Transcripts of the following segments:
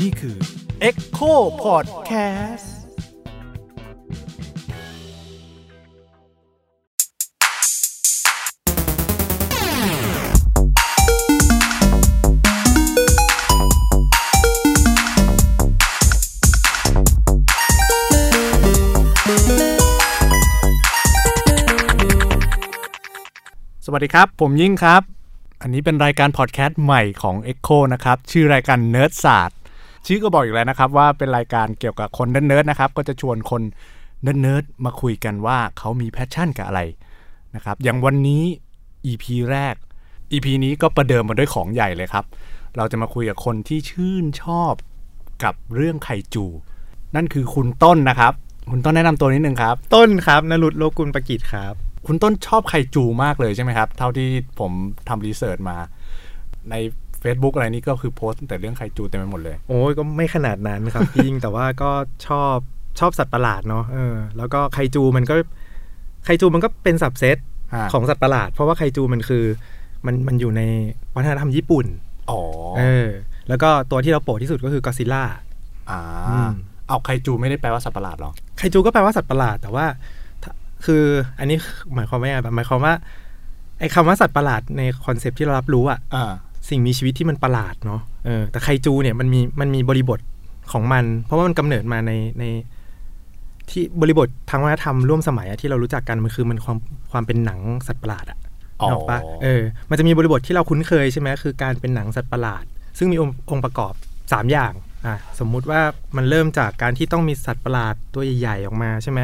นี่คือ Echo Podcast สวัสดีครับ ผมยิ่งครับ อันนี้เป็นรายการพอดแคสต์ใหม่ของ Echo นะครับ ชื่อรายการเนิร์ดศาสตร์ชื่อก็บอกอยู่แล้วนะครับ ว่าเป็นรายการเกี่ยวกับคนเนิร์ดนะครับ ก็จะชวนคนเนิร์ดๆมาคุยกันว่าเขามี passion กับอะไรนะครับ อย่างวันนี้ EP แรก EP นี้ก็ประเดิมมาด้วยของใหญ่เลยครับ เราจะมาคุยกับคนที่ชื่นชอบกับเรื่องไคจู นั่นคือคุณต้นนะครับ คุณต้นแนะนำตัวนิดนึงครับ ต้นครับนรุตโลกุลประกิจครับ คุณต้นชอบไข่จูมากเลยใช่ไหมครับ เท่าที่ผมทำรีเสิร์ชมา ใน Facebook อะไรนี่ก็คือโพสต์แต่เรื่องไข่จูเต็มไปหมดเลย โอ้ยก็ไม่ขนาดนั้นครับพี่ยิ่งแต่ว่าก็ชอบชอบสัตว์ประหลาดเนาะเออแล้วก็ไคจูมันก็ไคจูมันก็เป็นสับเซตอ่าของสัตว์ประหลาด เพราะว่าไคจูมันคือมันมันอยู่ในวัฒนธรรมญี่ปุ่นอ๋อเออ แล้วก็ตัวที่เราโปรดที่สุดก็คือกอซิล่าอ่าอืมเอาไข่จูไม่ได้แปลว่าสัตว์ประหลาดหรอไคจูก็แปลว่าสัตว์ประหลาดแต่ว่าถ้า คืออันนี้หมายความว่าไงแบบหมายความว่าไอ้คำว่าสัตว์ประหลาดใน concept ที่เรารับรู้อะอ่าสิ่งมีชีวิตที่มันประหลาดเนาะเออแต่ไคจูเนี่ยมันมีมันมีบริบทของมัน เพราะว่ามันกำเนิดมาในใน ที่บริบททางวัฒนธรรมร่วมสมัยอะที่เรารู้จักกันมันคือมันความความเป็นหนังสัตว์ประหลาดอะอ๋อนึกออกปะเออ มันจะมีบริบทที่เราคุ้นเคยใช่ไหมคือการเป็นหนังสัตว์ประหลาด ซึ่งมีองค์องค์ประกอบสามอย่างอะสมมุติว่ามันเริ่มจากการที่ต้องมีสัตว์ประหลาดตัวใหญ่ๆออกมาใช่ไหม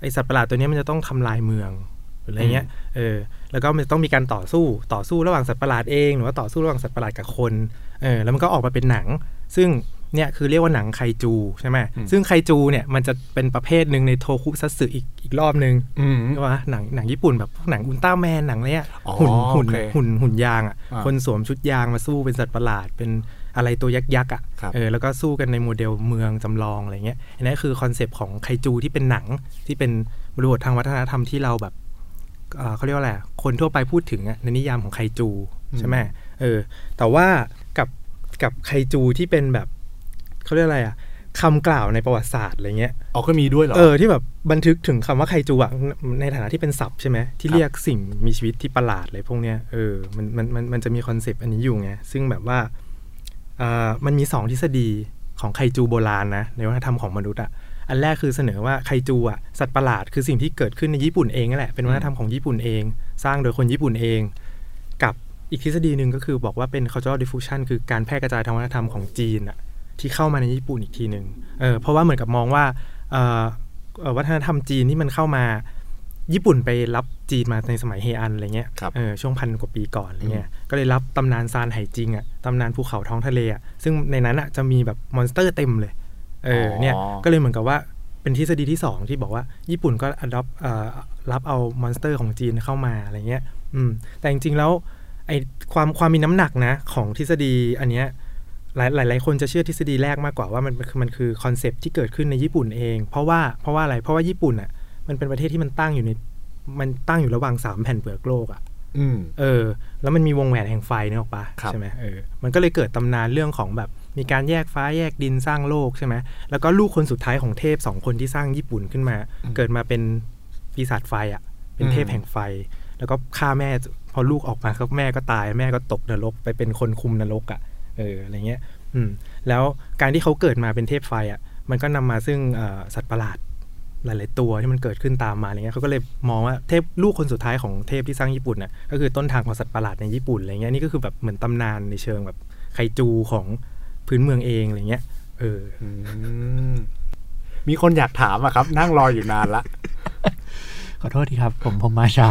ไอสัตว์ประหลาดตัวเนี้ยมันจะต้องทำลายเมืองหรืออะไรเงี้ยเออแล้วก็มันจะต้องมีการต่อสู้ต่อสู้ระหว่างสัตว์ประหลาดเองหรือว่าต่อสู้ระหว่างสัตว์ประหลาดกับคนเออแล้วมันก็ออกมาเป็นหนัง ซึ่งเนี่ยคือเรียกว่าหนังไคจูใช่ไหมอืมซึ่งไคจูเนี่ยมันจะเป็นประเภทหนึ่งในโทคุซัตสึอีกอีกรอบหนึ่งอืมว่าหนังหนังญี่ปุ่นแบบพวกหนังอุลตร้าแมนหนังอะไรเนี้ยอ๋อหุ่นหุ่นโอเคหุ่นหุ่นยางอะอ่าคนสวมชุดยางมาสู้เป็นสัตว์ประหลาดเป็น อะไรตัวยักษ์ยักษ์อะครับเออแล้วก็สู้กันในโมเดลเมืองจำลองอะไรเงี้ยอันนี้คือ concept ของไคจูที่เป็นหนังที่เป็นบริบททางวัฒนธรรมที่เราแบบเอ่อเขาเรียกว่าอะไรอะคนทั่วไปพูดถึงอะในนิยามของไคจูใช่ไหมเออ แต่ว่ากับกับไคจูที่เป็นแบบเขาเรียกอะไรอะคำกล่าวในประวัติศาสตร์อะไรเงี้ยอ๋อก็มีด้วยเหรอ เออที่แบบบันทึกถึงคำว่าไคจูอะในฐานะที่เป็นศัพท์ใช่ไหมที่ครับเรียกสิ่งมีชีวิตที่ประหลาดอะไรพวกเนี้ยเออมันมันมันมันจะมี concept อันนี้อยู่ไงซึ่งแบบว่าอ่า มันมีสองทฤษฎีของไคจูโบราณนะในวัฒนธรรมของมนุษย์อะอันแรกคือเสนอว่าไคจูอะสัตว์ประหลาดคือสิ่งที่เกิดขึ้นในญี่ปุ่นเองนั่นแหละเป็นวัฒนธรรมของญี่ปุ่นเอง สร้างโดยคนญี่ปุ่นเอง กับอีกทฤษฎีหนึ่งก็คือบอกว่าเป็น cultural diffusion คือการแพร่กระจายทางวัฒนธรรมของจีนอะที่เข้ามาในญี่ปุ่นอีกทีหนึ่งเออเพราะว่าเหมือนกับมองว่าวัฒนธรรมจีนที่มันเข้ามา ญี่ปุ่นไปรับจีนมาในสมัยเฮอันอะไรเงี้ยครับเออช่วงพันกว่าปีก่อนอะไรเงี้ยก็เลยรับตำนานซานไห่จิงอะตำนานภูเขาท้องทะเลอะซึ่งในนั้นอะจะมีแบบ monster เต็มเลยเออเนี่ยอ๋อก็เลยเหมือนกับว่าเป็นทฤษฎีที่สองที่บอกว่าญี่ปุ่นก็ adopt รับเอา monster ของจีนเข้ามาอะไรเงี้ยอืมแต่จริงๆแล้วไอความความมีน้ำหนักนะของทฤษฎีอันเนี้ยหลายหลายหลายคนจะเชื่อทฤษฎีแรกมากกว่าว่ามันมันคือมันคือ concept ที่เกิดขึ้นในญี่ปุ่นเอง เพราะว่าเพราะว่าอะไรเพราะว่าญี่ปุ่นอะ มันเป็นประเทศที่มันตั้งอยู่ใน มันตั้งอยู่ระหว่างสามแผ่นเปลือกโลกอะอืมเออ แล้วมันมีวงแหวนแห่งไฟเนี่ยออกปะครับใช่ไหมเออมันก็เลยเกิดตำนานเรื่องของแบบมีการแยกฟ้าแยกดินสร้างโลกใช่ไหมแล้วก็ลูกคนสุดท้ายของเทพสองคนที่สร้างญี่ปุ่นขึ้นมา เกิดมาเป็นปีศาจไฟอะ เป็นเทพแห่งไฟ แล้วก็ฆ่าแม่พอลูกออกมาครับแม่ก็ตายแม่ก็ตกนรกไปเป็นคนคุมนรกอะเอออะไรเงี้ย อืม แล้วการที่เขาเกิดมาเป็นเทพไฟอะ มันก็นำมาซึ่งเอ่อสัตว์ประหลาด หลาย ๆ ตัวที่มันเกิดขึ้นตามมาอะไรเงี้ยเขาก็เลยมองว่าเทพลูกคนสุดท้ายของเทพที่สร้างญี่ปุ่นน่ะก็คือต้นทางของสัตว์ประหลาดในญี่ปุ่นอะไรเงี้ยนี่ก็คือแบบเหมือนตำนานในเชิงแบบไคจูของพื้นเมืองเองอะไรเงี้ยเอออืมมีคนอยากถามอะครับ นั่งรออยู่นานละ ขอโทษทีครับ ผมผมมาช้า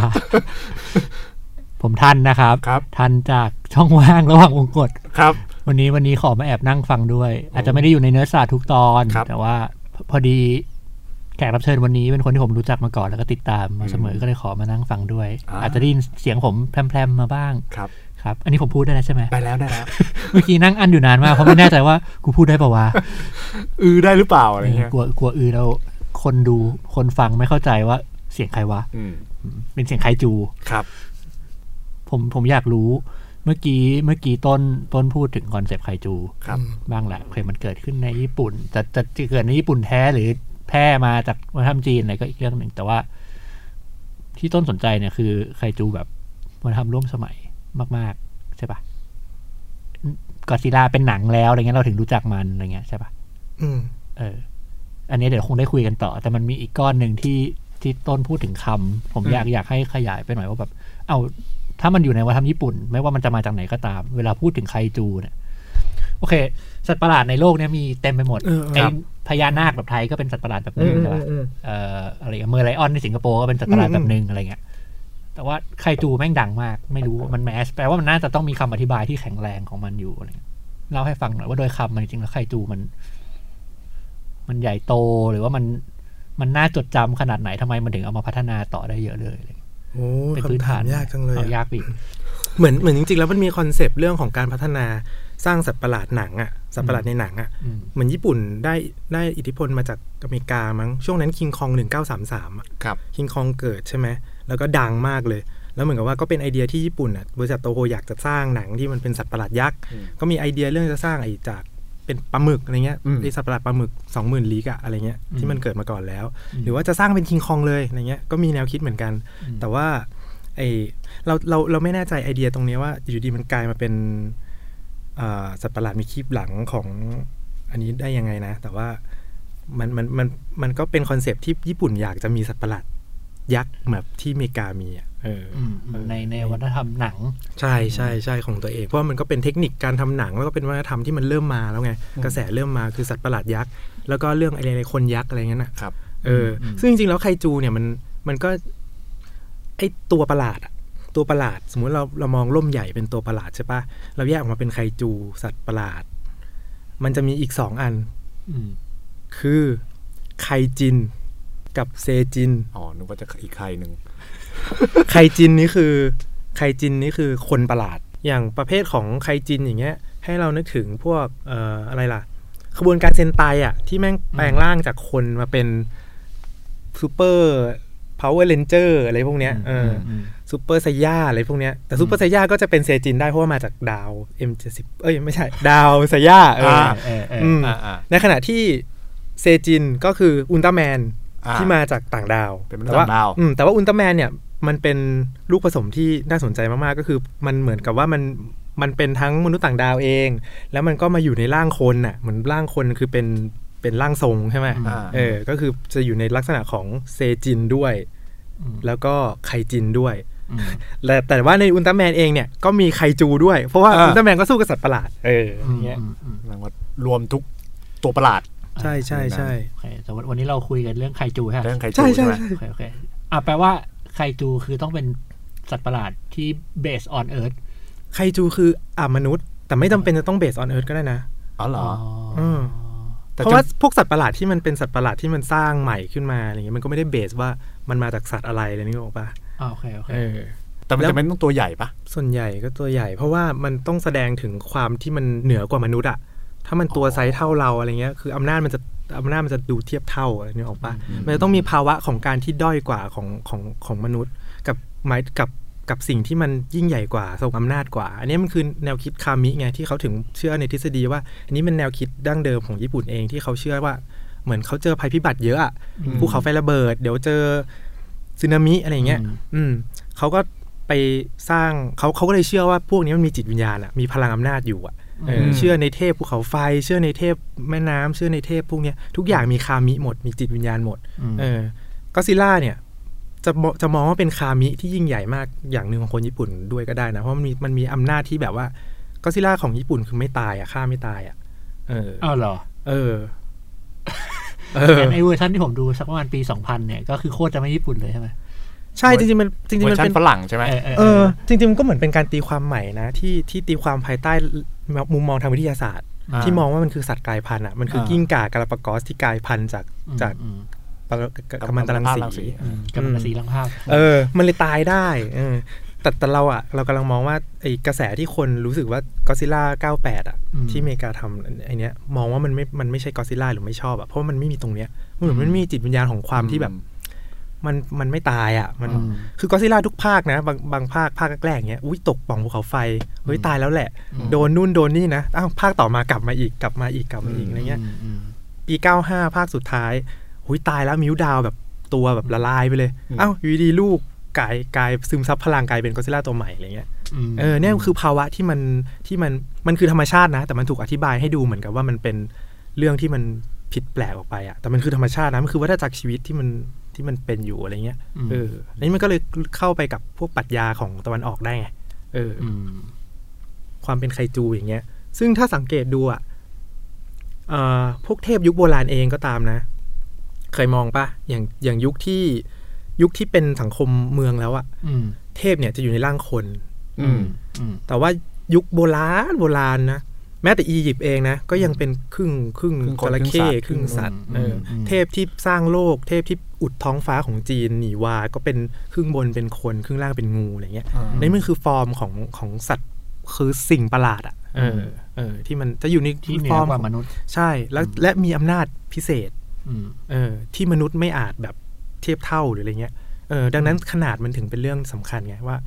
ผมทันนะครับครับ ทันจากช่องว่างระหว่างวงกฏครับ วันนี้วันนี้ขอมาแอบนั่งฟังด้วย อาจจะไม่ได้อยู่ในเนื้อสาทุกตอนครับแต่ว่าพพอดี แขกรับเชิญวันนี้เป็นคนที่ผมรู้จักมาก่อนแล้วก็ติดตามมาเสมอก็เลยขอมานั่งฟังด้วยอ่าอาจจะได้ยินเสียงผมแพรมๆมาบ้างครับครับ อันนี้ผมพูดได้แล้วใช่ไหมได้แล้วได้แล้วเมื่อกี้นั่งอันอยู่นานมากเพราะไม่แน่ใจว่ากูพูดได้ปะวะอือได้หรือเปล่าอะไรเงี้ยกลัวกลัวอือแล้วคนดูคนฟังไม่เข้าใจว่าเสียงใครวะอืมเป็นเสียงใครจูครับ ผมผมอยากรู้เมื่อกี้เมื่อกี้ต้นต้นพูดถึงคอนเซปต์ไคจู ครับ บ้างแหละโอเคมันเกิดขึ้นในญี่ปุ่น จะจะจะเกิดในญี่ปุ่นแท้หรือ แพร่มาจากวัฒนธรรมจีนอะไรก็อีกเรื่องหนึ่งแต่ว่า ที่ต้นสนใจเนี่ยคือไคจูแบบวัฒนธรรมร่วมสมัยมาก ๆ ใช่ปะกอซิล่าเป็นหนังแล้วอะไรเงี้ยเราถึงรู้จักมันอะไรเงี้ยใช่ปะอืม เออ อันนี้เดี๋ยวคงได้คุยกันต่อ แต่มันมีอีกก้อนหนึ่งที่ที่ต้นพูดถึงคำผมอืมอยากอยากให้ขยายไปหน่อยว่าแบบ เอาถ้ามันอยู่ในวัฒนธรรมญี่ปุ่น ไม่ว่ามันจะมาจากไหนก็ตาม เวลาพูดถึงไคจูเนี่ย โอเค สัตว์ประหลาดในโลกเนี่ยมีเต็มไปหมดเออไอ้ครับพญานาคแบบไทยก็เป็นสัตว์ประหลาดแบบอืนึมงอืใช่มปะอืมเอ่ออะไรเมอร์ไลออนในสิงคโปร์ก็เป็นสัตว์ประหลาดอืมแบบนึงอะไรเงี้ยแต่ว่าไคจูแม่งดังมาก ไม่รู้มัน mass แปลว่ามันน่าจะต้องมีคำอธิบายที่แข็งแรงของมันอยู่อะไรเงี้ยเล่าให้ฟังหน่อยว่าโดยคำมันจริงๆแล้วไคจูมัน มันใหญ่โตหรือว่ามันมันน่าจดจำขนาดไหนทำไมมันถึงเอามาพัฒนาต่อได้เยอะเลยอะไรเงี้ยโอ้เป็นคำถาฐานยากจังเลยเอาอะยากไปอีกเหมือนเหมือนจริงๆแล้วมันมี concept เรื่องของการพัฒนา สร้างสัตว์ประหลาดหนังอะสัตว์ประหลาดในหนังอะอืมเหมือนญี่ปุ่นได้ได้อิทธิพลมาจากอเมริกามั้งช่วงนั้นคิงคองหนึ่งเก้าสามสามอะครับคิงคองเกิดใช่ไหมแล้วก็ดังมากเลย แล้วเหมือนกับว่าก็เป็นไอเดียที่ญี่ปุ่นอะบริษัทโตโฮอยากจะสร้างหนังที่มันเป็นสัตว์ประหลาดยักษ์อืมก็มีไอเดียเรื่องจะสร้างไอจากเป็นปลาหมึกอะไรเงี้ยอืมไอสัตว์ประหลาดปลาหมึกสองหมื่นลีกอะอะไรเงี้ยอืมที่มันเกิดมาก่อนแล้วอืมหรือว่าจะสร้างเป็นคิงคองเลยอะไรเงี้ยก็มีแนวคิดเหมือนกันอืมแต่ว่าไอเราเราเราไม่แน่ใจไอเดียตรงเนี้ยว่าอยู่ดีมันกลายมาเป็นอ่า สัตว์ประหลาดมีคีบหลังของอันนี้ได้ยังไงนะ แต่ว่ามันมันมันมันก็เป็น concept ที่ญี่ปุ่นอยากจะมีสัตว์ประหลาดยักษ์แบบที่อเมริกามีอะเออออืมอืมในในวัฒนธรรมหนัง ใช่ใช่ใช่ของตัวเอง เพราะว่ามันก็เป็นเทคนิคการทำหนังแล้วก็เป็นวัฒนธรรมที่มันเริ่มมาแล้วไงอืมกระแสเริ่มมาคือสัตว์ประหลาดยักษ์ แล้วก็เรื่องอะไรในคนยักษ์อะไรเงี้ยน่ะครับเอออ ซึ่งจริงๆแล้วไคจูเนี่ยมันมันก็ ไอตัวประหลาดอะ ตัวประหลาด สมมุติเราเรามองร่มใหญ่เป็นตัวประหลาดใช่ปะเราแยกออกมาเป็นไคจูสัตว์ประหลาด มันจะมีอีกสองอันอืมคือไคจินกับเซจิน อ๋อ นึกว่าจะอีกไคหนึ่ง ไคจินนี่คือ ไคจินนี่คือคนประหลาด อย่างประเภทของไคจินอย่างเงี้ย ให้เรานึกถึงพวกเอ่ออะไรล่ะ ขบวนการเซนไตอะ ที่แม่งแปลงร่างจากคนมาเป็นซูเปอร์พาวเวอร์เรนเจอร์อะไรพวกเนี้ย เอออม ซูเปอร์ไซย่าอะไรพวกเนี้ยแต่ซูเปอร์ไซย่าก็จะเป็นเซจินได้เพราะว่ามาจากดาว M70 เอ้ยไม่ใช่ ดาวไซย่าเอออ่าอเออเอออืมอ่าอ่าในขณะที่เซจินก็คืออุลตร้าแมนอ่าที่มาจากต่างดาวเป็นมนุษย์ต่างดาวอืมแต่ว่าอุลตร้าแมนเนี่ยมันเป็นลูกผสมที่น่าสนใจมากๆ ก็คือมันเหมือนกับว่ามันมันเป็นทั้งมนุษย์ต่างดาวเอง แล้วมันก็มาอยู่ในร่างคนน่ะเหมือนร่างคนคือเป็นเป็นร่างทรงใช่ไหมอ่าเออ ก็คือจะอยู่ในลักษณะของเซจินด้วยอืมแล้วก็ไคจินด้วยอืม และแต่ว่าในอุลตร้าแมนเองเนี่ยก็มีไคจูด้วย เพราะว่าอ่าอุลตร้าแมนก็สู้กับสัตว์ประหลาด เอออย่างเงี้ยอืมอืมแปลว่ารวมทุกตัวประหลาด ใช่ใช่ใช่โอเคแต่วันวันนี้เราคุยกันเรื่องไคจูใช่ไหมเรื่องไคจูใช่ใช่ใช่ไหมใช่โอเคโอเคอะแปลว่าไคจูคือต้องเป็นสัตว์ประหลาดที่ based on earth ไคจูคืออ่ามนุษย์ แต่ไม่จำเป็นจะต้อง based on earth ก็ได้นะอ๋อเหรออืมแต่เพราะว่าพวกสัตว์ประหลาดที่มันเป็นสัตว์ประหลาดที่มันสร้างใหม่ขึ้นมาอะไรเงี้ยมันก็ไม่ได้ base ว่ามันมาจากสัตว์อะไรอะไรนี่หรอกปะอ่า โอเคโอเคเออแต่มันแล้วจะเป็นต้องตัวใหญ่ปะส่วนใหญ่ก็ตัวใหญ่ เพราะว่ามันต้องแสดงถึงความที่มันเหนือกว่ามนุษย์อะถ้ามันตัวไซส์เท่าเราอะไรเงี้ย คืออำนาจมันจะอำนาจมันจะดูเทียบเท่าอะไรนี่ออกปะมันจะต้องมีภาวะของการที่ด้อยกว่าของของของมนุษย์ กับหมายกับกับสิ่งที่มันยิ่งใหญ่กว่าทรงอำนาจกว่า อันนี้มันคือแนวคิดคามิไงที่เขาถึงเชื่อในทฤษฎีว่า อันนี้เป็นแนวคิดดั้งเดิมของญี่ปุ่นเองที่เขาเชื่อว่าเหมือนเขาเจอภัยพิบัติเยอะอะอืมภูเขาไฟระเบิด เดี๋ยวเจอ สึนามิอะไรอย่างเงี้ยอืมอืมเขาก็ไปสร้างเขาเขาก็เลยเชื่อว่าพวกนี้มันมีจิตวิญญาณอะมีพลังอำนาจอยู่อะเอออมเชื่อในเทพภูเขาไฟ เชื่อในเทพแม่น้ำเชื่อในเทพพวกเนี้ยทุกอย่างมีคามิหมดมีจิตวิญญาณหมดมเออก็ซิล่าเนี่ยจะมองจะมองว่าเป็นคามิที่ยิ่งใหญ่มากอย่างหนึ่งของคนญี่ปุ่นด้วยก็ได้นะ เพราะมันมีมันมีอำนาจที่แบบว่าก็อดซิล่าของญี่ปุ่นคือไม่ตายอะฆ่าไม่ตายอะเอออ้าวเหรอ เออ เอองั้นไอเวอร์ชันที่ผมดูสักประมาณปี 2000 เนี่ย ก็คือโคตรจะไม่ญี่ปุ่นเลยใช่ไหมใช่จริงๆมันจริงๆมันร์ชันฝรั่งใช่ไหมเออเออเออจริงๆมันก็เหมือนเป็นการตีความใหม่นะที่ที่ตีความภายใต้มุมมองทางวิทยาศาสตร์อ่าที่มองว่ามันคือสัตว์กลายพันธุ์อะมันคืออากิ้งก่ากาลาปากอสที่กลายพันธุ์จากอืมจากอืมปะกัมมันตรังกัมมันตรังสีสีอืมกัมมันตภาพรังสีเออ มันเลยตายได้เออ แต่แต่เราอะเรากำลังมองว่าไอ้กระแสที่คนรู้สึกว่าก็ซิล่า98อะอืมที่อเมริกาทำไอเนี้ยมองว่ามันไม่มันไม่ใช่ก็ซิล่าหรือไม่ชอบอะเพราะว่ามันไม่มีตรงเนี้ยมันเหมือนมันไม่มีจิตวิญญาณของความที่แบบ มันมันไม่ตายอะมันอืมคือกอซิล่าทุกภาคนะบางบางภาคภาคแรกๆเงี้ยอุ้ยตกปล่องภูเขาไฟเฮ้ยตายแล้วแหละอืมโดนนู่นโดนนี่นะอ้าวภาคต่อมากลับมาอีกกลับมาอีกกลับมาอีกอะไรเงี้ยอืมอืมปี95ภาคสุดท้ายหุยตายแล้วมิวดาวแบบตัวแบบละลายไปเลยอืมอ้าวอยู่ดีๆลูก กลายกลายซึมซับพลังกลายเป็นกอซิล่าตัวใหม่อะไรเงี้ยมเออเนี่ยคือภาวะที่มันที่มันมันคือธรรมชาตินะ แต่มันถูกอธิบายให้ดูเหมือนกับว่ามันเป็นเรื่องที่มันผิดแปลกออกไปอะแต่มันคือธรรมชาตินะมันคือวัฏจักรชีวิตที่มันที่มันเป็นอยู่อะไรเงี้ยมเอออันนี้มันก็เลยเข้าไปกับพวกปรัชญาของตะวันออกได้ไงเอออมความเป็นไคจูอย่างเงี้ย ซึ่งถ้าสังเกตดูอะเอ่อพวกเทพยุคโบราณเองก็ตามนะ เคยมองปะอย่างอย่างยุคที่ ยุคที่เป็นสังคมเมืองแล้วอะอืมเทพเนี่ยจะอยู่ในร่างคนอืมอืมแต่ว่ายุคโบราณโบราณนะแม้แต่อียิปต์เองนะ ก็ยังเป็นครึ่งครึ่งครึ่งคนจระเข้คครึ่รึ่งงสัสัตตว์ว์อืมเอออมเทพที่สร้างโลก เทพที่อุดท้องฟ้าของจีนหนีวา ก็เป็นครึ่งบนเป็นคนครึ่งล่างเป็นงูอะไรเงี้ยอ่านี่มันคือฟอร์มของของสัตว์คือสิ่งประหลาดอะเออเออ ที่มันจะอยู่ในที่เหนือฟอร์มกว่าของมนุษย์ ใช่แล้วและมีอำนาจพิเศษอืมเออที่มนุษย์ไม่อาจแบบ เทียบเท่าหรืออะไรเงี้ยเออดังนั้นขนาดมันถึงเป็นเรื่องสำคัญไงว่า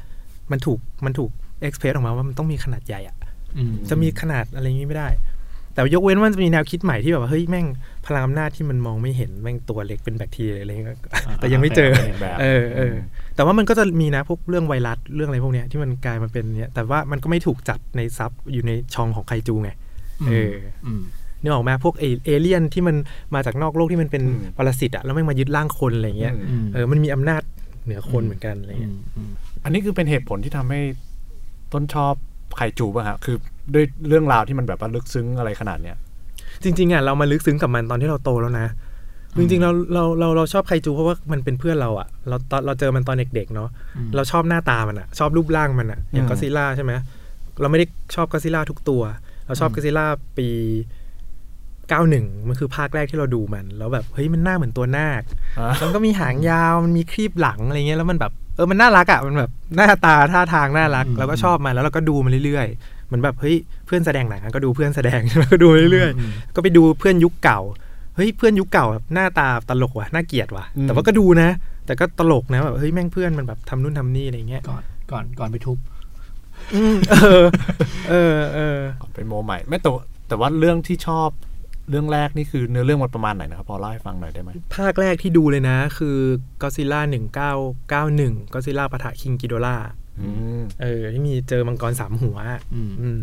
มันถูกมันถูก express ออกมาว่ามันต้องมีขนาดใหญ่อะอืมจะมีขนาดอะไรอย่างนี้ไม่ได้ แต่ยกเว้นว่ามันจะมีแนวคิดใหม่ที่แบบว่าเฮ้ยแม่งพลังอำนาจที่มันมองไม่เห็นแม่งตัวเล็กเป็นแบคทีเรียอะไรเงี้ยแต่ยังไม่เจอแบบเออเออแต่ว่ามันก็จะมีนะพวกเรื่องไวรัสเรื่องอะไรพวกเนี้ยที่มันกลายมาเป็นเนี้ยแต่ว่ามันก็ไม่ถูกจัดในซับอยู่ในช่องของไคจูไงเอออืม นึกออกไหมพวกเอเอเลี่ยนที่มันมาจากนอกโลกที่มันเป็นอืมปรสิตอะแล้วแม่งมายึดร่างคนอะไรเงี้ยอืมเออมันมีอำนาจเหนือคนเหมือนกันอะไรอืเงี้ยมอืมอันนี้คือเป็นเหตุผลที่ทำให้ต้นชอบไข่จูป่ะฮะคือด้วยเรื่องราวที่มันแบบว่าลึกซึ้งอะไรขนาดเนี้ยจริงๆอะเรามาลึกซึ้งกับมันตอนที่เราโตแล้วนะจริงๆเราเราเราเราชอบไคจูเพราะว่ามันเป็นเพื่อนเราอะเราตอนเราเจอมันตอนเด็กๆเนาะอืมเราชอบหน้าตามันอะชอบรูปร่างมันอะอย่างอืมก็ซิล่าใช่ไหมเราไม่ได้ชอบก็ซิล่าทุกตัว เราชอบอืมก็ซิล่าปี 91 มันคือภาคแรกที่เราดูมัน แล้วแบบเฮ้ยมันหน้าเหมือนตัวนาคอะมันก็มีหางยาวมันมีครีบหลังอะไรเงี้ยแล้วมันแบบเออมันน่ารักอะมันแบบหน้าตาท่าทางน่ารักอืมเราก็ชอบมันแล้วเราก็ดูมันเรื่อยๆเหมือนแบบเฮ้ยเพื่อนแสดงหนังอะก็ดูเพื่อนแสดงก็ดูเรื่อยๆมก็ไปดูเพื่อนยุคเก่าเฮ้ยเพื่อนยุคเก่าแบบหน้าตาตลกว่ะน่าเกลียดว่ะอืมแต่ว่าก็ดูนะ แต่ก็ตลกนะแบบเฮ้ยแม่งเพื่อนมันแบบทำนู่นทำนี่อะไรเงี้ยก่อนก่อนก่อนไปทุบอืมเออเออเออเป็นโมใหม่ไม่แต่ว่าแต่ว่าเรื่องที่ชอบ เรื่องแรกนี่คือเนื้อเรื่องมันประมาณไหนนะครับ พอเล่าให้ฟังหน่อยได้ไหมภาคแรกที่ดูเลยนะ คือก็ซิล่าหนึ่งเก้าเก้าหนึ่งก็ซิล่าปะทะคิงกิโดล่าอืมเออ ที่มีเจอมังกรสามหัว อืมอืม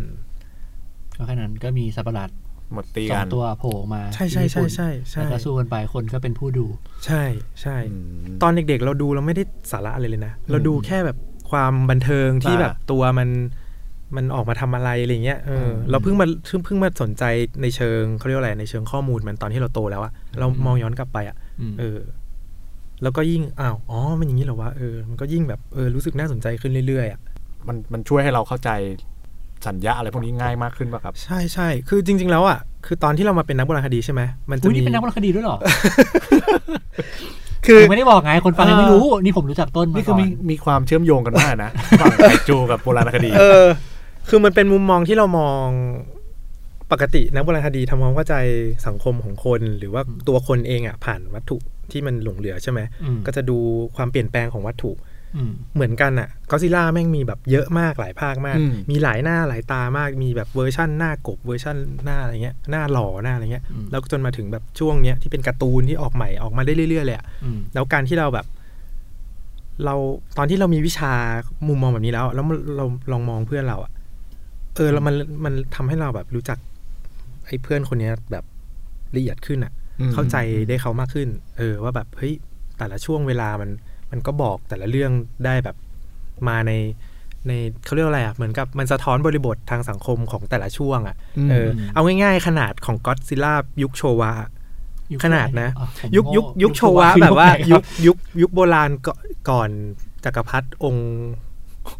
ก็แค่นั้นก็มีสัตว์ประหลาดหมดตีสอกังนตัวโผล่มา ใช่ใช่ที่ญี่ใช่ปุ่นใช่ใช่แล้วก็สู้กันไปคนก็เป็นผู้ดู ใช่ใช่อืมตอนเด็กๆ เราดูเราไม่ได้สาระอะไรเลยนะ เราดูแค่แบบความบันเทิงที่อ่าแบบตัวมัน มันออกมาทำอะไรอะไรเงี้ยเอออมเราเพิ่งมาเพิ่งเพิ่งมาสนใจในเชิงเขาเรียกว่าอะไรในเชิงข้อมูลมันตอนที่เราโตแล้วอะเรามองย้อนกลับไปอะอืมเออ แล้วก็ยิ่งอ้าวอ๋อมันอย่างนี้เหรอวะเออมันก็ยิ่งแบบเออรู้สึกน่าสนใจขึ้นเรื่อยๆอะมันมันช่วยให้เราเข้าใจสัญญาอะไรพวกนี้ง่ายมากขึ้นป่ะครับ ใช่ใช่คือจริง ๆ แล้วอะคือตอนที่เรามาเป็นนักโบราณคดีใช่ไหมมันจะอุ้ยมีนี่เป็นนักวรรณคดีด้วยเหรอคือผมไม่ได้บอกไงคนฟังยังไม่รู้ นี่ผมรู้จักต้นมานี่คืก่ออนมีมีความเชื่อมโยงกันมากนะระหว่างไข่จูกับโบราณคดี เออ คือมันเป็นมุมมองที่เรามองปกตินักโบราณคดีทำความเข้าใจสังคมของคน หรือว่าตัวคนเองอะผ่านวัตถุที่มันหลงเหลือใช่ไหมอืมก็จะดูความเปลี่ยนแปลงของวัตถุอืมเหมือนกันอะก็ซิล่าแม่งมีแบบเยอะมากหลายภาคมากอืมมีหลายหน้าหลายตามากมีแบบเวอร์ชั่นหน้ากบเวอร์ชั่นหน้าอะไรเงี้ยหน้าหล่อหน้าอะไรเงี้ยอืมแล้วก็จนมาถึงแบบช่วงเนี้ยที่เป็นการ์ตูนที่ออกใหม่ออกมาได้เรื่อยๆเลยอะอืมแล้วการที่เราแบบ เราตอนที่เรามีวิชามุมมองแบบนี้แล้ว แล้วมันเราลองมองเพื่อนเราอะ เออแล้วมันมันทำให้เราแบบรู้จักไอ้เพื่อนคนเนี้ยแบบละเอียดขึ้นอะอืมเข้าใจได้เขามากขึ้น เออ ว่าแบบเฮ้ยแต่ละช่วงเวลามันมันก็บอกแต่ละเรื่องได้แบบมาในในเขาเรียกว่าอะไรอะเหมือนกับมันสะท้อนบริบททางสังคมของแต่ละช่วงอะเออเอาง่ายๆ ขนาดของก็ d ซิล่ายุคโชวะยุคขนาดนะอ่ผมยุคยุคโง่ยุคโชวะคือแบบว่าไหนคยุรับคยุคยุคโบราณก่อนก่อนจักรพรรดิองค์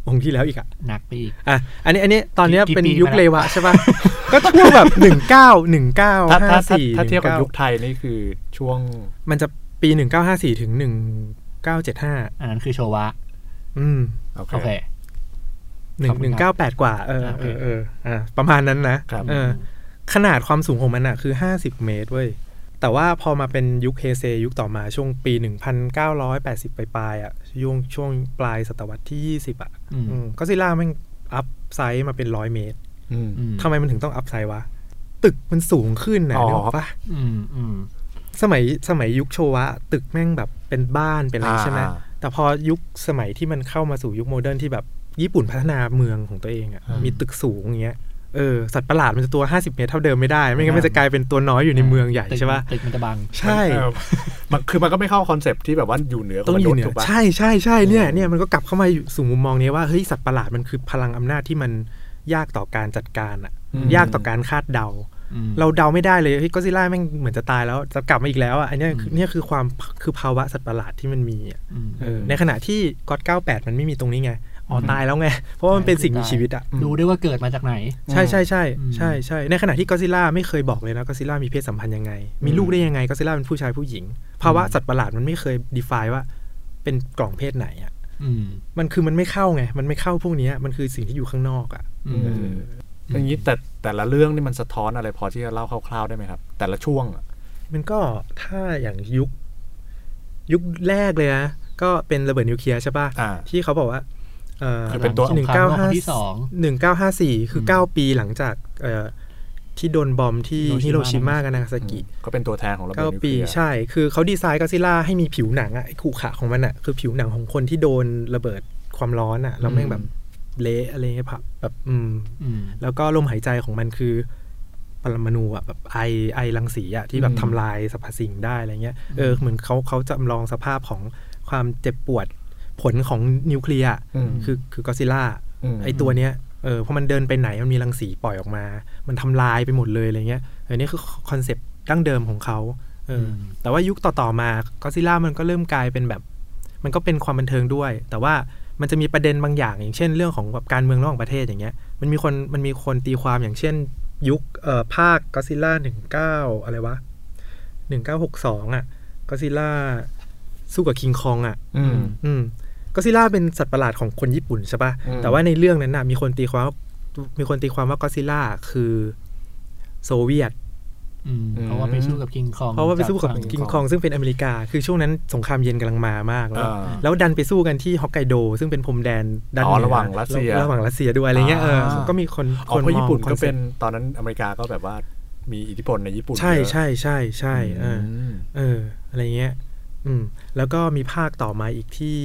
องค์ที่แล้วอีกอะหนักไปอีกอะอันนี้อันนี้ตอนเนี้ยกี่เป็นปียุคมาแล้วเลวะใช่ป่ะก็ช่วงแบบหนึ่งเก้าหนึ่งเก้าถ้าถ้าห้าถ้าสี่ถ้าเทียบกับยุคไทยนี่คือช่วง มันจะปีหนึ่งเก้าห้าสี่ถึงหนึ่งเก้าเจ็ดห้าอันนั้นคือโชวะ อืมโอเคโอเคหนึ่ขงอบคุณหนึ่งครัเก้าบแปดกว่า เออโอเอเคอเอออะประมาณนั้นนะครับเออขนาดความสูงของมันอะคือห้าสิบเมตรเว้ย แต่ว่าพอมาเป็นยุคเฮเซยุคต่อมาช่วงปี 1980 ปลายๆอะช่วงช่วงปลายศตวรรษที่ 20 อะอืมก็อดซิลล่าแม่ง upsize มาเป็นร้อยเมตรอืมอืมทำไมมันถึงต้อง upsize วะ ตึกมันสูงขึ้นนะอ๋อนึกออกปะอืมอืมสมัยสมัยยุคโชวะ ตึกแม่งแบบเป็นบ้านเป็นอะไรใช่ไหมอ่าแต่พอยุคสมัยที่มันเข้ามาสู่ยุค modern ที่แบบญี่ปุ่นพัฒนาเมืองของตัวเองอะ่ะอืมมีตึกสูงอย่างเงี้ย เออสัตว์ประหลาดมันจะตัว 50 เมตรเท่าเดิมไม่ได้ ไม่งั้นมันจะกลายเป็นตัวน้อยอยู่ในเมืองใหญ่ตึกใช่ปะตึกมันจะบัง ใช่เออมันคือมันก็ไม่เข้า concept ที่แบบว่าอยู่เหนือต้องอยู่เหนือถูกปะใช่ใช่ใช่เนี่ยอืมเนี่ยมันก็กลับเข้ามาอยู่สู่มุมมองนี้ว่าเฮ้ยสัตว์ประหลาดมันคือพลังอำนาจที่มันยากต่อการจัดการอะ ยากต่อการคาดเดาอืมเราเดาไม่ได้เลยเฮ้ยก็อดซิลล่าแม่งเหมือนจะตายแล้วจะกลับมาอีกแล้วอะอันเนี้ยคืออืมเนี่ยคือความคือภาวะสัตว์ประหลาดที่มันมีอะอืมเออในขณะที่ก็อด98มันไม่มีตรงนี้ไง อ๋อตายแล้วไง เพราะว่ามันเป็นสิ่งมีชีวิตอะดูได้ว่าเกิดมาจากไหน ใช่ใช่ใชอืมใช่ใช่ในขณะที่ก็อดซิลล่าไม่เคยบอกเลยนะก็อดซิลล่ามีเพศสัมพันธ์ยังไง มีลูกได้ยังไงก็ซิล่าเป็นผู้ชายผู้หญิง ภาวะสัตว์ประหลาดมันไม่เคย define ว่า เป็นกล่องเพศไหนอะอืมมันคือมันไม่เข้าไง มันไม่เข้าพวกเนี้ยมันคือสิ่งที่อยู่ข้างนอกอะอืมเอออย่างนี้แต่แต่ละเรื่องนี่มันสะท้อนอะไรพอที่จะเล่าคร่าวๆได้ไหมครับ แต่ละช่วงอะมันก็ถ้าอย่างยุค ยุคแรกเลยนะก็เป็นระเบิดนิวเคลียร์ใช่ป่ะอ่าที่เขาบอกว่า เอ่อคือเป็นตัวหนึ่งเก้าห้าที่สองหนึ่งเก้าห้าสี่คือมเก้าปีหลังจากเอ่อที่โดน bomb ที่ฮิโรชิมากับนางาซากิก็เป็นตัวแทนของระเบิดเก้านิวเคปีลียร์ใช่ คือเขาดีไซน์ก็อดซิลล่าให้มีผิวหนังอะไอ้ขรุขระของมันอะคือผิวหนังของคนที่โดนระเบิดความร้อนอะแล้วแม่งแบบเละอะไรเงี้ยผับแบบอืมอืมแล้วก็ลมหายใจของมันคือปรมาณูอะแบบไอไอรังสีอะที่แบบอืมทำลายสรรพสิ่งได้อะไรเงี้ยเออเหมือนเขาเขาจำลองสภาพของความเจ็บปวด ผลของนิวเคลียร์อะอืมคือคือก็อดซิลล่าไอตัวเนี้ยเออพอมันเดินไปไหนมันมีรังสีปล่อยออกมา มันทำลายไปหมดเลยอะไรเงี้ยเออนี่คือ concept ดั้งเดิมของเขาเอออมแต่ว่ายุคต่อๆมาก็อดซิลล่ามันก็เริ่มกลายเป็นแบบ มันก็เป็นความบันเทิงด้วย แต่ว่ามันจะมีประเด็นบางอย่าง อย่างเช่นเรื่องของแบบการเมืองระหว่างประเทศอย่างเงี้ยมันมีคนมันมีคนตีความอย่างเช่น ยุคเอ่อภาคก็อดซิลล่าหนึ่งเก้าอะไรวะหนึ่งเก้าหกสองอะก็อดซิลล่าสู้กับคิงคองอะ อืมอืม ก็ซิล่าเป็นสัตว์ประหลาดของคนญี่ปุ่นใช่ปะอืมแต่ว่าในเรื่องนั้นน่ะมีคนตีความว่ามีคนตีความว่าก็ซิล่าคือโซเวียตอืมเพราะว่าไปสู้กับคิงคอง เพราะว่าไปสู้กับฝั่งคิงคองซึ่งเป็นอเมริกา คือช่วงนั้นสงครามเย็นกำลังมามากแล้วอ่าแล้วดันไปสู้กันที่ฮอกไกโด ซึ่งเป็นพรมแดนด้านอ๋อเหนือระหว่างรัสเซีย ระหว่างรัสเซียด้วยอะไรเงี้ย เอออ่าก็มีคนอ๋อคนเพราะมญี่องปุ่นก็คอซ็เป็ปนต์ตอนนั้นอเมริกาก็แบบว่ามีอิทธิพลในญี่ปุ่น ใช่เยอะใช่ใช่ใช่เอออมเออ อะไรเงี้ย อืม แล้วก็มีภาคต่อมาอีกที่